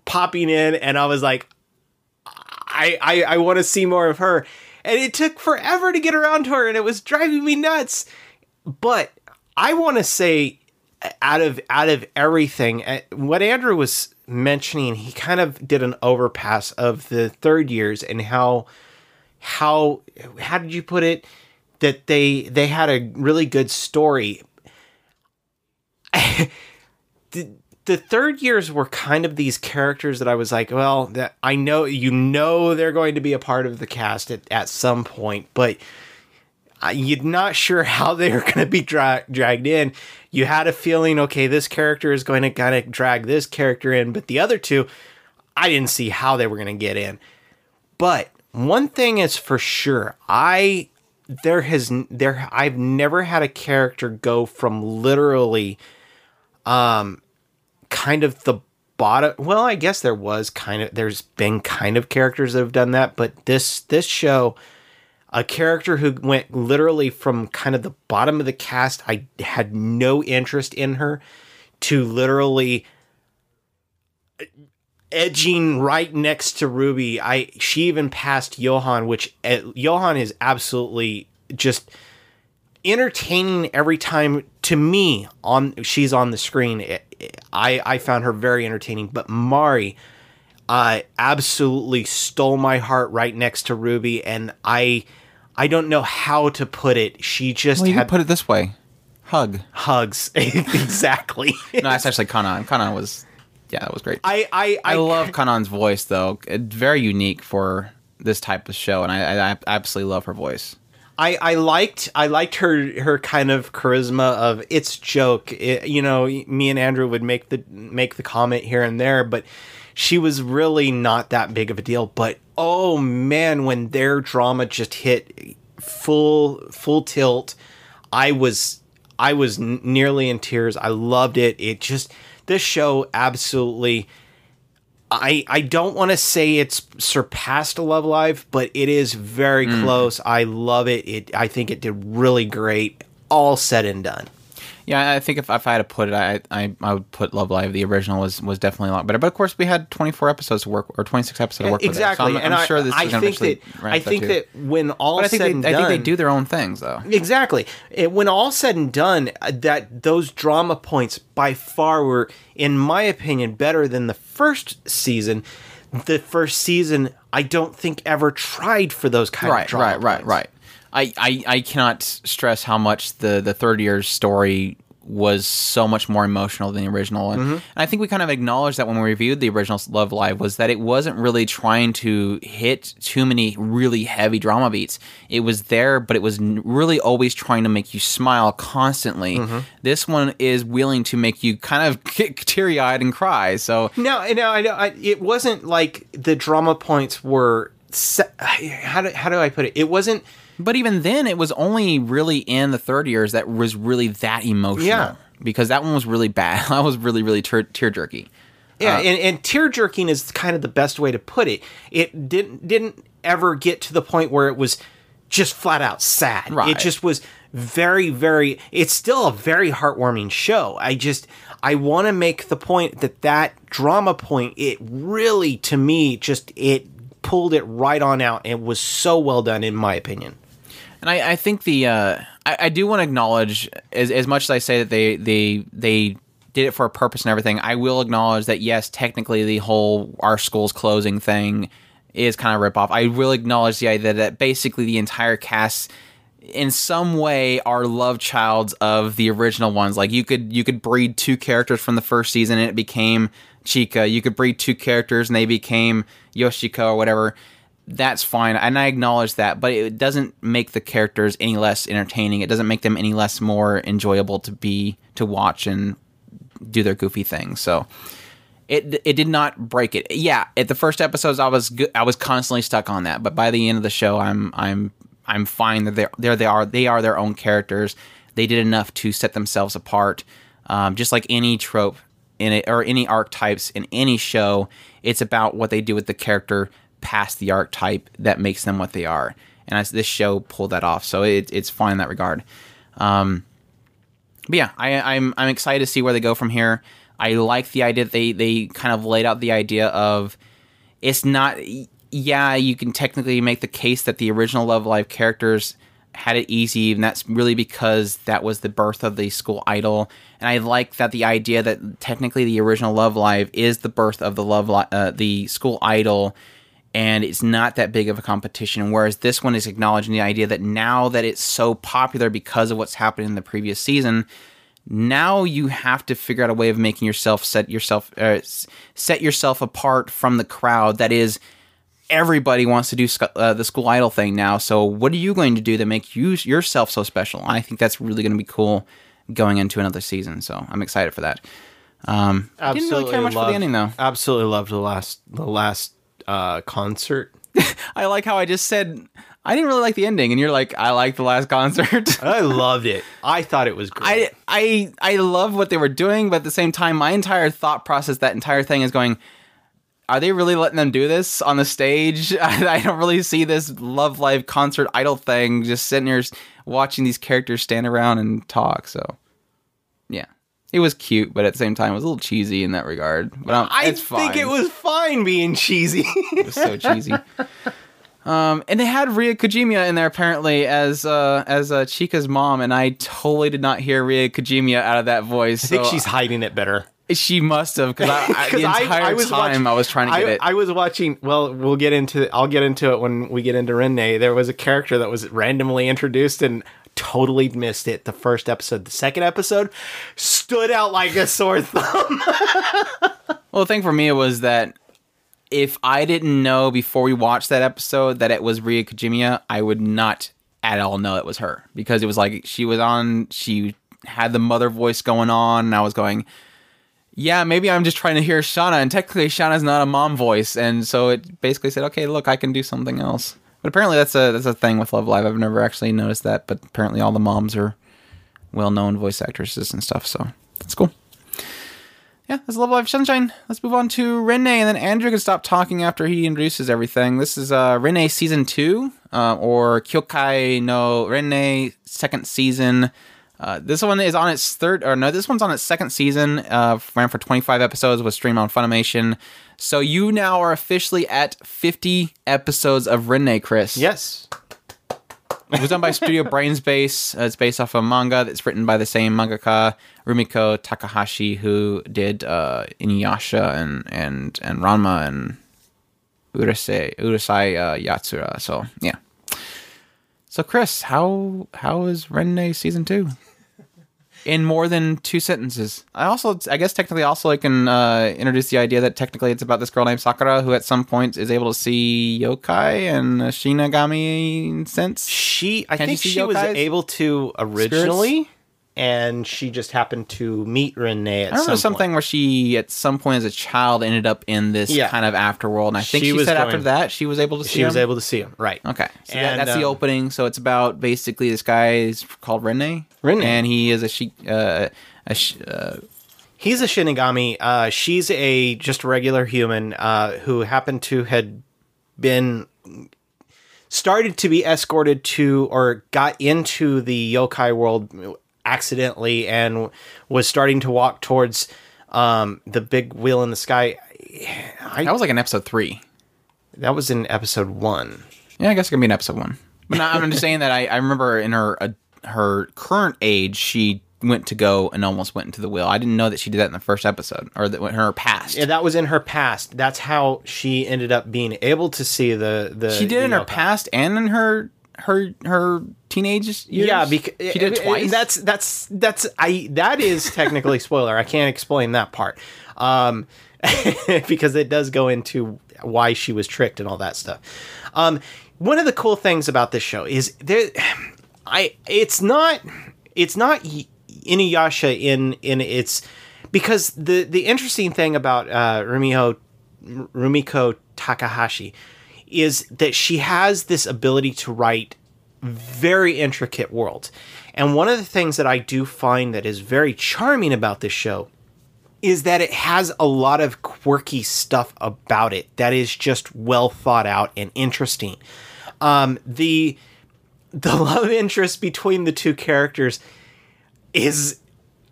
[SPEAKER 2] popping in, and I was like, I I, I want to see more of her, and it took forever to get around to her, and it was driving me nuts. But I want to say, out of out of everything, uh, what Andrew was mentioning, he kind of did an overpass of the third years and how how how did you put it that they they had a really good story the, the third years were kind of these characters that I was like, well, that I know you know they're going to be a part of the cast at, at some point, but you're not sure how they are going to be dra- dragged in. You had a feeling, okay, this character is going to kind of drag this character in, but the other two, I didn't see how they were going to get in. But one thing is for sure, I there has there I've never had a character go from literally um kind of the bottom well i guess there was kind of there's been kind of characters that have done that but this this show a character who went literally from kind of the bottom of the cast i had no interest in her to literally edging right next to ruby i she even passed Yohane which uh, Yohane is absolutely just entertaining every time to me on she's on the screen. It- it- I I found her very entertaining, but Mari uh, absolutely stole my heart right next to Ruby, and I I don't know how to put it. She just
[SPEAKER 1] Well, you
[SPEAKER 2] had
[SPEAKER 1] put it this way: hug.
[SPEAKER 2] hugs exactly.
[SPEAKER 1] No, that's actually Kana. Kana was, yeah, that was great.
[SPEAKER 2] I I
[SPEAKER 1] I love Kanan's voice though. It's very unique for this type of show, and I, I absolutely love her voice.
[SPEAKER 2] I, I liked I liked her her kind of charisma of it's joke. It, you know, me and Andrew would make the make the comment here and there, but she was really not that big of a deal. But oh man, when their drama just hit full full tilt, I was I was n- nearly in tears. I loved it. It just this show absolutely I I don't want to say it's surpassed Love Live, but it is very mm. close. I love it. It I think it did really great. All said and done.
[SPEAKER 1] Yeah, I think if, if I had to put it, I, I I would put Love Live. The original was was definitely a lot better, but of course we had 24 episodes to work or 26 episodes to work with. it. So
[SPEAKER 2] exactly,
[SPEAKER 1] I'm, I'm
[SPEAKER 2] I,
[SPEAKER 1] sure this
[SPEAKER 2] I
[SPEAKER 1] is
[SPEAKER 2] think that I think that when all
[SPEAKER 1] But I
[SPEAKER 2] said
[SPEAKER 1] think
[SPEAKER 2] and
[SPEAKER 1] they, I think they do their own things though.
[SPEAKER 2] Exactly. It, when all said and done, uh, that those drama points by far were, in my opinion, better than the first season. The first season, I don't think ever tried for those kind of
[SPEAKER 1] Right,
[SPEAKER 2] drama
[SPEAKER 1] right, right,
[SPEAKER 2] points.
[SPEAKER 1] right. I, I I cannot stress how much the the third year story was so much more emotional than the original and, mm-hmm. and I think we kind of acknowledged that when we reviewed the original Love Live was that it wasn't really trying to hit too many really heavy drama beats. It was there, but it was n- really always trying to make you smile constantly. Mm-hmm. This one is willing to make you kind of get teary eyed and cry. So
[SPEAKER 2] No, no, I know. I, it wasn't like the drama points were. Se- how do how do I put it? It wasn't.
[SPEAKER 1] But even then, it was only really in the third years that was really that emotional.
[SPEAKER 2] Yeah.
[SPEAKER 1] Because that one was really bad. That was really, really tear, tear jerky.
[SPEAKER 2] Yeah,
[SPEAKER 1] Uh,
[SPEAKER 2] and, and tear jerking is kind of the best way to put it. It didn't didn't ever get to the point where it was just flat out sad.
[SPEAKER 1] Right.
[SPEAKER 2] It just was very, very. It's still a very heartwarming show. I just I want to make the point that that drama point it really to me just it pulled it right on out. It was so well done in my opinion.
[SPEAKER 1] And I, I think the uh, I, I do want to acknowledge as as much as I say that they they they did it for a purpose and everything. I will acknowledge that yes, technically the whole our school's closing thing is kind of rip off. I will acknowledge the idea that basically the entire cast in some way are love childs of the original ones. Like you could you could breed two characters from the first season and it became Chika. You could breed two characters and they became Yoshiko or whatever. That's fine, and I acknowledge that, but it doesn't make the characters any less entertaining. It doesn't make them any less more enjoyable to be to watch and do their goofy things. So it it did not break it. Yeah, at the first episodes, I was I was constantly stuck on that, but by the end of the show, I'm I'm I'm fine that they're there. They are they are their own characters. They did enough to set themselves apart. Um, just like any trope in it or any archetypes in any show, it's about what they do with the character past the archetype that makes them what they are. And as this show pulled that off, so it, it's fine in that regard. Um, but yeah, I, I'm I'm excited to see where they go from here. I like the idea that they they kind of laid out the idea of it's not. Yeah, you can technically make the case that the original Love Live characters had it easy, and that's really because that was the birth of the school idol. And I like that the idea that technically the original Love Live is the birth of the Love uh, the school idol, and it's not that big of a competition. Whereas this one is acknowledging the idea that now that it's so popular because of what's happened in the previous season, now you have to figure out a way of making yourself set yourself uh, set yourself apart from the crowd. That is, everybody wants to do sc- uh, the school idol thing now. So what are you going to do that make you yourself so special? I think that's really going to be cool going into another season. So I'm excited for that. Um, I didn't really care much for the ending though.
[SPEAKER 2] Absolutely loved the last the last uh, concert.
[SPEAKER 1] I like how I just said I didn't really like the ending, and you're like, I like the last concert.
[SPEAKER 2] I loved it. I thought it was great.
[SPEAKER 1] I I I love what they were doing, but at the same time, my entire thought process, that entire thing, is going. Are they really letting them do this on the stage? I don't really see this Love Live concert idol thing. Just sitting here watching these characters stand around and talk. So, yeah, it was cute, but at the same time, it was a little cheesy in that regard. But um,
[SPEAKER 2] I
[SPEAKER 1] it's fine.
[SPEAKER 2] think it was fine being cheesy.
[SPEAKER 1] It was so cheesy. Um, and they had Rie Kugimiya in there apparently as uh, as uh, Chika's mom, and I totally did not hear Rie Kugimiya out of that voice.
[SPEAKER 2] I think she's hiding it better.
[SPEAKER 1] she must have because I, I, the
[SPEAKER 2] 'Cause I-
[SPEAKER 1] entire
[SPEAKER 2] I was
[SPEAKER 1] time
[SPEAKER 2] watching-
[SPEAKER 1] I was trying to get
[SPEAKER 2] I,
[SPEAKER 1] it.
[SPEAKER 2] I was watching. Well, we'll get into. I'll get into it when we get into Rin-ne. There was a character that was randomly introduced and totally missed it. The first episode, the second episode, stood out like a sore thumb.
[SPEAKER 1] Well, the thing for me was that if I didn't know before we watched that episode that it was Rie Kugimiya, I would not at all know it was her because it was like she was on, she had the mother voice going on, and I was going, yeah, maybe I'm just trying to hear Shana, and technically Shana's not a mom voice, and so it basically said, okay, look, I can do something else. But apparently that's a that's a thing with Love Live. I've never actually noticed that, but apparently all the moms are well-known voice actresses and stuff, so that's cool yeah, that's Love Live Sunshine. Let's move on to Rin-ne, and then Andrew can stop talking after he introduces everything. This is uh, Rin-ne season two, uh, or Kyokai no Rin-ne second season. Uh, this one is on its third, or no, this one's on its second season. Uh, ran for 25 episodes, was streamed on Funimation. So you now are officially at 50 episodes of Rin-ne, Chris.
[SPEAKER 2] yes.
[SPEAKER 1] It was done by Studio Brain's Base. Uh, it's based off a manga that's written by the same mangaka Rumiko Takahashi, who did uh, Inuyasha and and and Ranma and Urusei Urusei uh, Yatsura. So yeah. So Chris, how how is Rin-ne season two? In more than two sentences. I also, I guess, technically, also I can uh, introduce the idea that technically it's about this girl named Sakura who, at some point, is able to see yokai and shinigami sense.
[SPEAKER 2] She, I
[SPEAKER 1] Can't
[SPEAKER 2] think she was able to originally, and she just happened to meet Rin-ne at
[SPEAKER 1] I remember
[SPEAKER 2] some
[SPEAKER 1] something where she, at some point as a child, ended up in this
[SPEAKER 2] Yeah.
[SPEAKER 1] kind of afterworld, and I think
[SPEAKER 2] She
[SPEAKER 1] she, said after that she was able to see
[SPEAKER 2] She was able to see him, right?
[SPEAKER 1] Okay, so that,
[SPEAKER 2] And,
[SPEAKER 1] that's the
[SPEAKER 2] um,
[SPEAKER 1] opening. So it's about basically this guy is called Rin-ne,
[SPEAKER 2] Rin-ne.
[SPEAKER 1] and he is a she, uh, a sh- uh,
[SPEAKER 2] He's a Shinigami. Uh, she's a just a regular human uh, who happened to had been started to be escorted to or got into the yokai world accidentally and was starting to walk towards um, the big wheel in the sky. I,
[SPEAKER 1] that was like in episode three.
[SPEAKER 2] that was in episode one.
[SPEAKER 1] Yeah, I guess it could be in episode one. But no, I'm just saying that I, I remember in her uh, her current age, she went to go and almost went into the wheel. I didn't know that she did that in the first episode or that in her past.
[SPEAKER 2] Yeah, that was in her past. That's how she ended up being able to see the the.
[SPEAKER 1] she did in her past and in her her her teenage years.
[SPEAKER 2] Yeah, because
[SPEAKER 1] she did it twice.
[SPEAKER 2] That's that's that's I that is technically spoiler. I can't explain that part, um, because it does go into why she was tricked and all that stuff. Um, one of the cool things about this show is there, I it's not it's not Inuyasha in in its because the the interesting thing about uh, Rumiko Rumiko Takahashi is that she has this ability to write very intricate worlds. And one of the things that I do find that is very charming about this show is that it has a lot of quirky stuff about it that is just well thought out and interesting. Um, the the love interest between the two characters is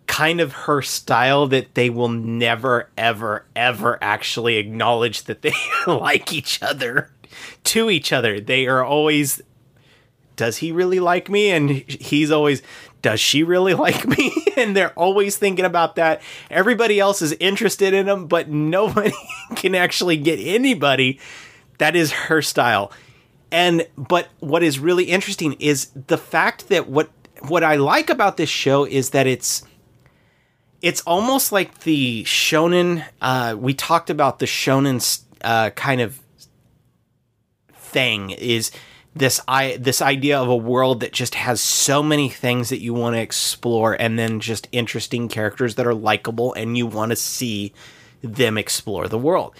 [SPEAKER 2] kind of her style that they will never ever ever actually acknowledge that they like each other to each other. They are always does he really like me? And he's always does she really like me? And they're always thinking about that. Everybody else is interested in him but nobody can actually get anybody. That is her style. And but what is really interesting is the fact that what what I like about this show is that it's it's almost like the shonen uh we talked about the shonen uh kind of thing is this i this idea of a world that just has so many things that you want to explore and then just interesting characters that are likable and you want to see them explore the world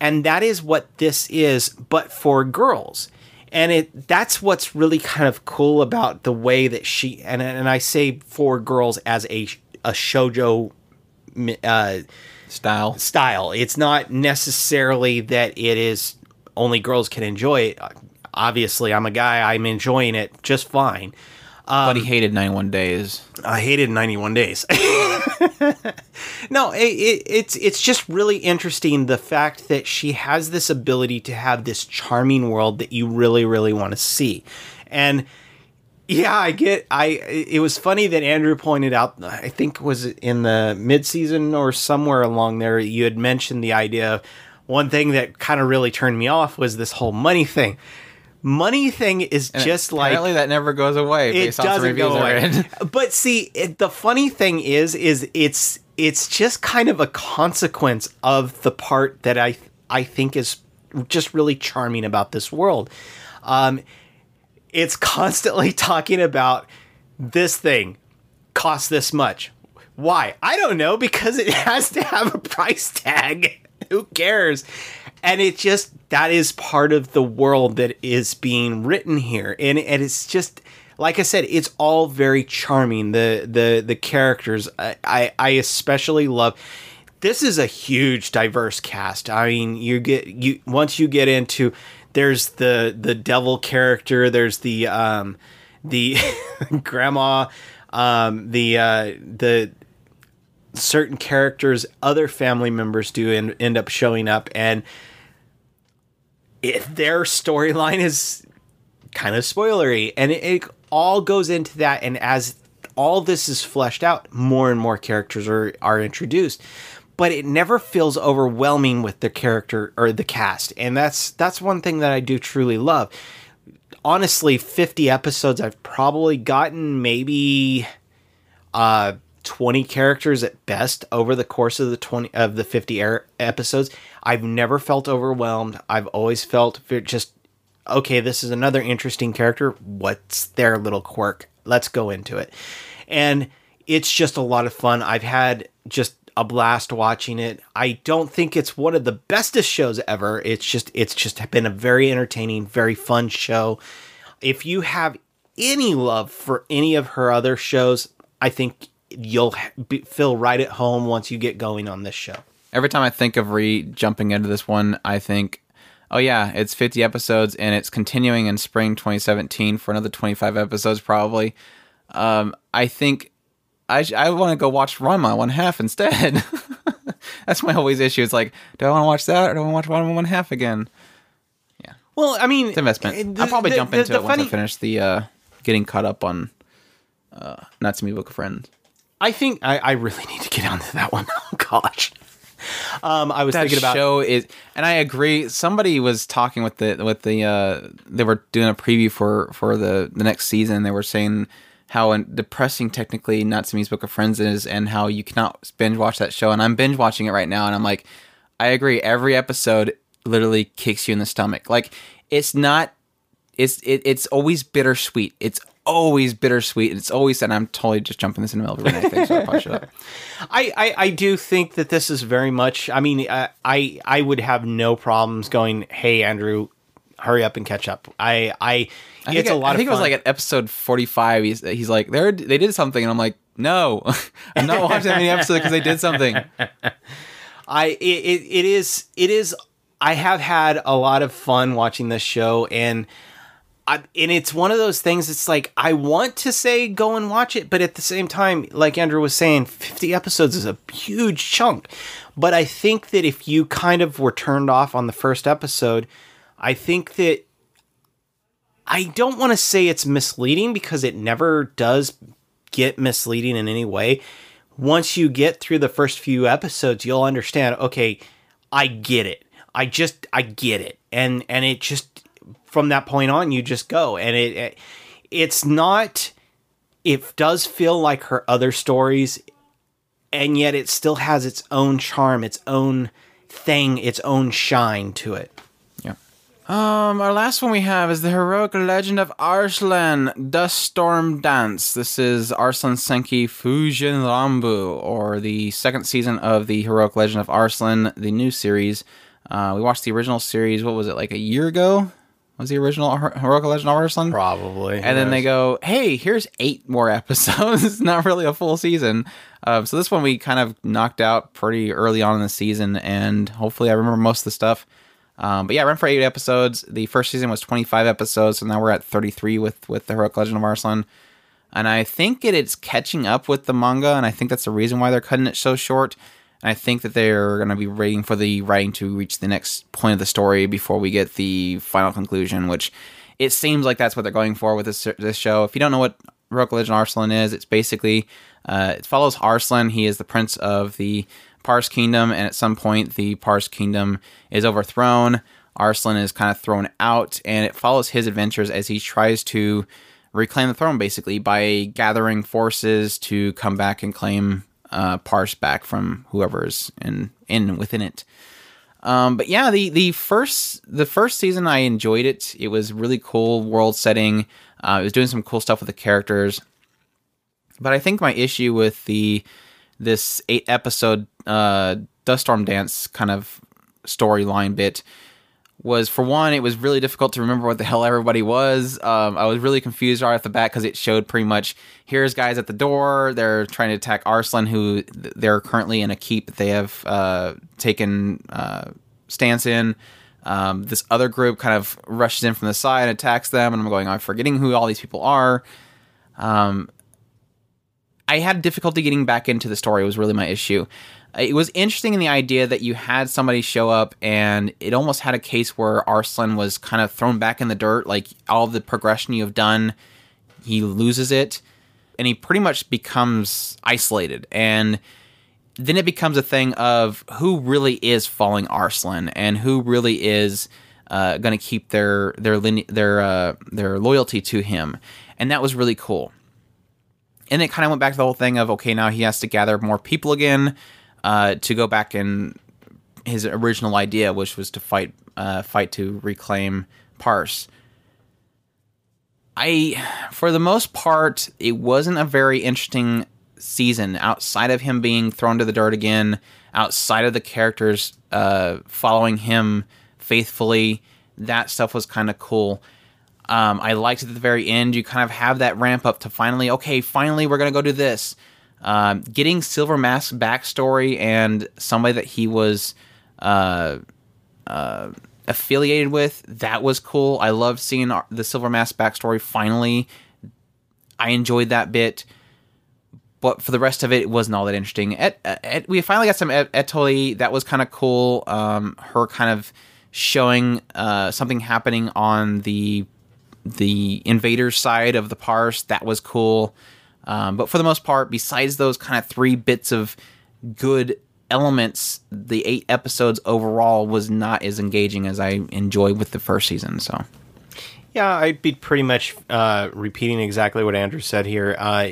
[SPEAKER 2] and that is what this is but for girls and it that's what's really kind of cool about the way that she and and I say for girls as a a shojo uh,
[SPEAKER 1] style.
[SPEAKER 2] style. It's not necessarily that it is only girls can enjoy it. Obviously, I'm a guy. I'm enjoying it just fine.
[SPEAKER 1] but he um, hated 91 days.
[SPEAKER 2] I hated 91 Days. No, it, it, it's it's just really interesting the fact that she has this ability to have this charming world that you really really want to see, and yeah, I get. I it was funny that Andrew pointed out. I think it was in the mid season or somewhere along there. You had mentioned the idea. Of one thing that kind of really turned me off was this whole money thing. Money thing is just like
[SPEAKER 1] Apparently, that never goes away.
[SPEAKER 2] it
[SPEAKER 1] Based on some
[SPEAKER 2] doesn't
[SPEAKER 1] reviews
[SPEAKER 2] go away. But see, it, the funny thing is, is it's it's just kind of a consequence of the part that I I think is just really charming about this world. Um, it's constantly talking about this thing costs this much. Why? I don't know because it has to have a price tag. Who cares? And it just that is part of the world that is being written here. And and it's just like I said, it's all very charming. The the the characters I I, I especially love this is a huge diverse cast. I mean, you get you once you get into there's the the devil character, there's the um the grandma um the uh the certain characters other family members do and end up showing up and if their storyline is kind of spoilery and it, it all goes into that and as all this is fleshed out more and more characters are are introduced. But it never feels overwhelming with the character or the cast and that's that's one thing that I do truly love. Honestly 50 episodes I've probably gotten maybe uh 20 characters at best over the course of the 20 of the 50 air episodes. I've never felt overwhelmed. I've always felt just okay this is another interesting character. What's their little quirk? Let's go into it. And it's just a lot of fun. I've had just a blast watching it. I don't think it's one of the bestest shows ever. It's just it's just been a very entertaining very fun show. If you have any love for any of her other shows, I think you'll be, feel right at home once you get going on this show.
[SPEAKER 1] Every time I think of re jumping into this one, I think, oh yeah, it's 50 episodes and it's continuing in spring 2017 for another 25 episodes probably. Um, I think I sh- I want to go watch Ranma one half instead. That's my always issue. It's like, do I want to watch that or do I want to watch Ranma one half again? Yeah.
[SPEAKER 2] Well, I mean,
[SPEAKER 1] It's investment.
[SPEAKER 2] the-
[SPEAKER 1] I'll probably
[SPEAKER 2] the-
[SPEAKER 1] jump
[SPEAKER 2] the-
[SPEAKER 1] into it once I finish the uh, getting caught up on uh, Natsume Book of Friends.
[SPEAKER 2] I think I, I really need to get onto that one. Oh gosh. Um, I was
[SPEAKER 1] that
[SPEAKER 2] thinking about
[SPEAKER 1] show is and i agree somebody was talking with the with the uh they were doing a preview for for the the next season they were saying how depressing technically natsume's book of friends is and how you cannot binge watch that show and i'm binge watching it right now and i'm like i agree every episode literally kicks you in the stomach like it's not it's it, it's always bittersweet it's always bittersweet it's always and i'm totally just jumping this in the middle of everything so i should have
[SPEAKER 2] I, I, I do think that this is very much. I mean, uh, I I would have no problems going. Hey, Andrew, hurry up and catch up. I I,
[SPEAKER 1] I
[SPEAKER 2] it's
[SPEAKER 1] think,
[SPEAKER 2] a
[SPEAKER 1] it-
[SPEAKER 2] lot
[SPEAKER 1] I think it was like at episode 45 he's, he's like they they did something and i'm like no i'm not watching that many episodes because they did something
[SPEAKER 2] I it, it, it is it is I have had a lot of fun watching this show and I, and it's one of those things it's like I want to say go and watch it but at the same time like Andrew was saying 50 episodes is a huge chunk but I think that if you kind of were turned off on the first episode I think that I don't want to say it's misleading because it never does get misleading in any way. Once you get through the first few episodes, you'll understand, okay, I get it. I just I get it. And and it just from that point on you just go. And it, it it's not it does feel like her other stories and yet it still has its own charm, its own thing, its own shine to it.
[SPEAKER 1] yeah. Um our last one we have is the heroic legend of arslan dust storm dance. This is arslan senki fujin rambu or the second season of the heroic legend of arslan the new series. Uh, we watched the original series what was it like a year ago was the original Her- heroic legend of arslan
[SPEAKER 2] Probably.
[SPEAKER 1] and then they go, "Hey, here's eight more episodes. it's not really a full season." Um, so this one we kind of knocked out pretty early on in the season, and hopefully I remember most of the stuff. Um, but yeah, I ran for eight episodes. The first season was 25 episodes, so now we're at 33 with with the heroic legend of Arslan. and I think it is catching up with the manga, and I think that's the reason why they're cutting it so short. And I think that they're going to be waiting for the writing to reach the next point of the story before we get the final conclusion, which it seems like that's what they're going for with this this show. If you don't know what Roku Legend Arslan is, it's basically uh, it follows Arslan. He is the prince of the Pars Kingdom, and at some point the Pars Kingdom is overthrown. Arslan is kind of thrown out, and it follows his adventures as he tries to reclaim the throne, basically by gathering forces to come back and claim uh, Pars back from whoever's in in within it. Um, but yeah, the the first the first season I enjoyed it. It was really cool world setting. Uh, it was doing some cool stuff with the characters. But I think my issue with the this eight episode uh, Duststorm Dance kind of storyline bit was for one, it was really difficult to remember what the hell everybody was. Um, I was really confused right off the bat because it showed pretty much here's guys at the door. They're trying to attack Arslan, who they're currently in a keep they have uh, taken uh, stance in. Um, this other group kind of rushes in from the side and attacks them, and I'm going, I'm forgetting who all these people are. Um, I had difficulty getting back into the story. Was really my issue. It was interesting in the idea that you had somebody show up, and it almost had a case where Arslan was kind of thrown back in the dirt. Like all the progression you have done, he loses it, and he pretty much becomes isolated. And then it becomes a thing of who really is following Arslan and who really is uh, going to keep their their their uh, their loyalty to him, and that was really cool and it kind of went back to the whole thing of okay, now he has to gather more people again uh, to go back and his original idea, which was to fight uh, fight to reclaim Pars. I, for the most part, it wasn't a very interesting season outside of him being thrown to the dirt again, outside of the characters uh, following him faithfully. That stuff was kind of cool. Um, I liked it at the very end, you kind of have that ramp up to finally, okay, finally we're going to go do this. Um, getting Silver Mask's backstory and somebody that he was uh, uh, affiliated with, that was cool. I loved seeing the Silver Mask backstory finally. I enjoyed that bit. But for the rest of it, it wasn't all that interesting. Et, Et, we finally got some Et- Etoile. That was kind of cool. Um, her kind of showing uh, something happening on the the invaders side of the Pars. That was cool. Um, but for the most part, besides those kind of three bits of good elements, the eight episodes overall was not as engaging as I enjoyed with the first season. So
[SPEAKER 2] Yeah, I'd be pretty much uh, repeating exactly what Andrew said here. Uh,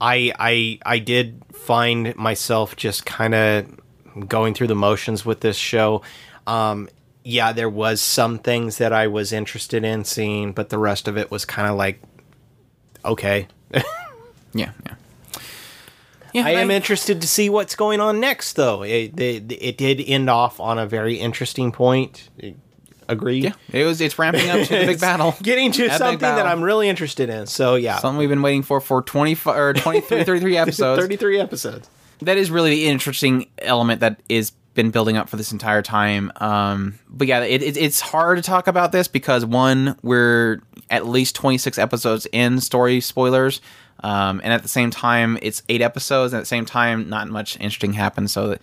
[SPEAKER 2] I I I did find myself just kind of going through the motions with this show. Um, yeah, there was some things that I was interested in seeing, but the rest of it was kind of like, okay.
[SPEAKER 1] yeah, yeah. Yeah,
[SPEAKER 2] I am interested to see what's going on next, though. It, it, it did end off on a very interesting point. Agreed.
[SPEAKER 1] Yeah, it was. It's ramping up to the big battle.
[SPEAKER 2] Getting to
[SPEAKER 1] That
[SPEAKER 2] something that. I'm really interested in. So, yeah.
[SPEAKER 1] Something we've been waiting for for 25 or 23, 33 episodes.
[SPEAKER 2] 33 episodes.
[SPEAKER 1] that is really the interesting element that is been building up for this entire time. Um, but yeah, it, it, it's hard to talk about this because one, we're at least 26 episodes in story spoilers. Um, and at the same time, it's eight episodes. And at the same time, not much interesting happens. So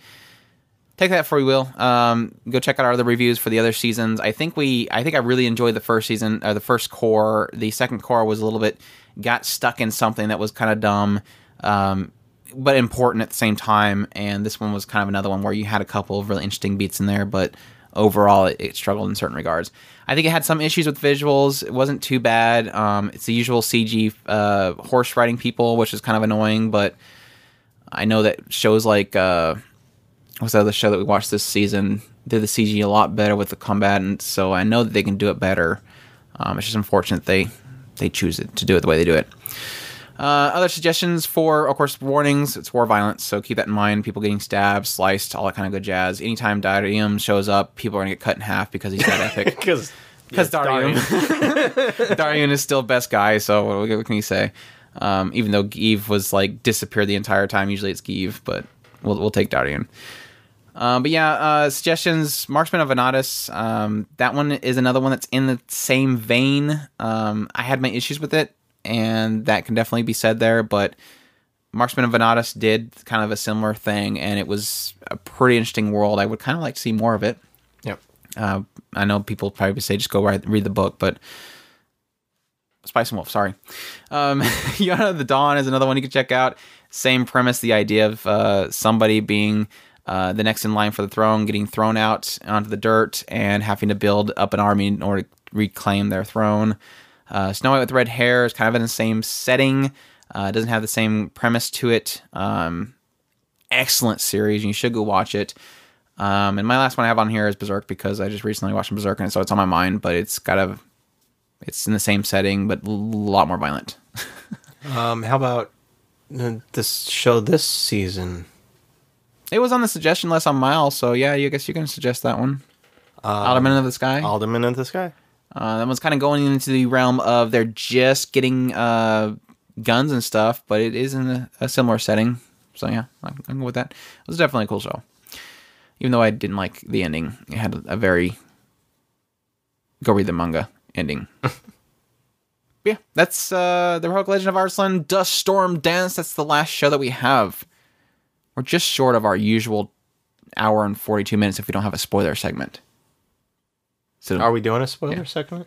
[SPEAKER 1] take that for you will. Um, go check out our other reviews for the other seasons. I think we, I think I really enjoyed the first season, or the first core. The second core was a little bit got stuck in something that was kind of dumb, um, but important at the same time. And this one was kind of another one where you had a couple of really interesting beats in there, but overall it, it struggled in certain regards. I think it had some issues with visuals. It wasn't too bad. Um, it's the usual CG uh, horse riding people, which is kind of annoying, but I know that shows like. Uh, what's the other show that we watched this season did the CG a lot better with the combatants, so I know that they can do it better. Um, it's just unfortunate they they choose it to do it the way they do it. Uh, other suggestions for, of course, warnings. It's war violence, so keep that in mind. People getting stabbed, sliced, all that kind of good jazz. Anytime Daryun shows up, people are gonna get cut in half because he's that epic.
[SPEAKER 2] Because
[SPEAKER 1] Because Daryun, Daryun is still best guy. So what, can you say? Um, even though Gieve was like disappeared the entire time, usually it's Gieve, but we'll we'll take Daryun. Um, but yeah, uh, suggestions. Marksman of Vanadis. Um, that one is another one that's in the same vein. Um, I had my issues with it. And that can definitely be said there. But Marksman of Vanadis did kind of a similar thing, and it was a pretty interesting world. I would kind of like to see more of it.
[SPEAKER 2] Yep.
[SPEAKER 1] Uh, I know people probably say just go write, read the book, but Spice and Wolf, sorry. Um, Yona of the Dawn is another one you can check out. Same premise, the idea of uh, somebody being uh, the next in line for the throne, getting thrown out onto the dirt, and having to build up an army in order to reclaim their throne. Uh, Snow White with Red Hair is kind of in the same setting. Uh, doesn't have the same premise to it. Um, excellent series. You should go watch it. Um, and my last one I have on here is Berserk because I just recently watched Berserk and so it's on my mind. But it's got a, it's in the same setting but a lot more violent.
[SPEAKER 2] Um, how about uh, this show this season?
[SPEAKER 1] It was on the suggestion list on Miles, so yeah, you guess you can suggest that one. Alderamin of the Sky.
[SPEAKER 2] Alderamin of the Sky.
[SPEAKER 1] Uh, that one's kind of going into the realm of they're just getting uh, guns and stuff, but it is in a, a similar setting. So yeah, I I can go with that. It was definitely a cool show, even though I didn't like the ending. It had a, a very go read the manga ending. yeah, that's uh, the heroic legend of Arslan Dust Storm Dance. That's the last show that we have. We're just short of our usual hour and forty two minutes if we don't have a spoiler segment. So
[SPEAKER 2] Are we doing a spoiler segment?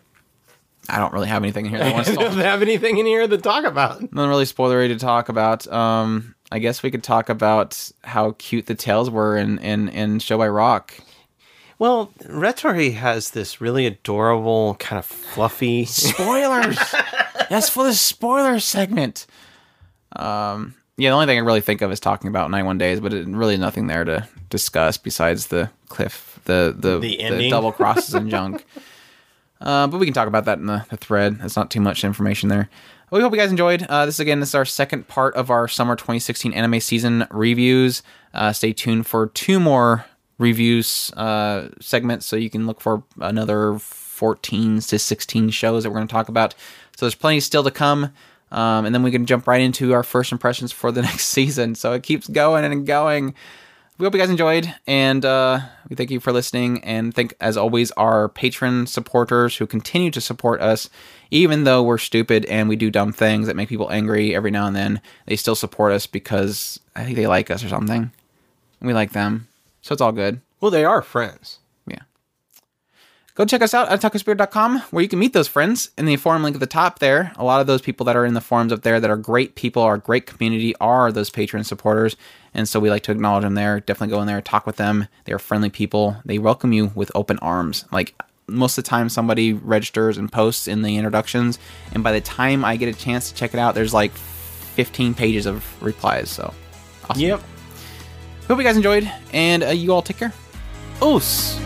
[SPEAKER 1] I don't really have anything in here that I want to
[SPEAKER 2] I
[SPEAKER 1] talk
[SPEAKER 2] don't have anything in here to talk about.
[SPEAKER 1] Nothing really spoilery to talk about. Um, I guess we could talk about how cute the tails were in in, in Show by Rock.
[SPEAKER 2] Well, Retoree has this really adorable, kind of fluffy.
[SPEAKER 1] Spoilers. That's for the spoiler segment. Um, yeah, the only thing I really think of is talking about 91 Days, but it, really nothing there to discuss besides the cliff, the the,
[SPEAKER 2] The ending.
[SPEAKER 1] double crosses and junk. Uh, but we can talk about that in the, the thread. That's not too much information there. We hope you guys enjoyed. Uh, this again, this is our second part of our summer 2016 anime season reviews. Uh, stay tuned for two more reviews uh, segments, so you can look for another 14 to 16 shows that we're going to talk about. So there's plenty still to come. Um, and then we can jump right into our first impressions for the next season. So it keeps going and going. We hope you guys enjoyed, and uh, we thank you for listening. And thank, as always, our patron supporters who continue to support us, even though we're stupid and we do dumb things that make people angry every now and then. They still support us because I think they like us or something. We like them, so it's all good.
[SPEAKER 2] well, they are friends.
[SPEAKER 1] Yeah. Go check us out at otakuspirit.com where you can meet those friends in the forum link at the top there. A lot of those people that are in the forums up there that are great people, are great community, are those patron supporters. And so we like to acknowledge them there. Definitely go in there, talk with them. They are friendly people. They welcome you with open arms. Like most of the time, somebody registers and posts in the introductions. And by the time I get a chance to check it out, there's like 15 pages of replies. So awesome.
[SPEAKER 2] Yep.
[SPEAKER 1] Hope you guys enjoyed. And uh, you all take care.
[SPEAKER 2] Oos.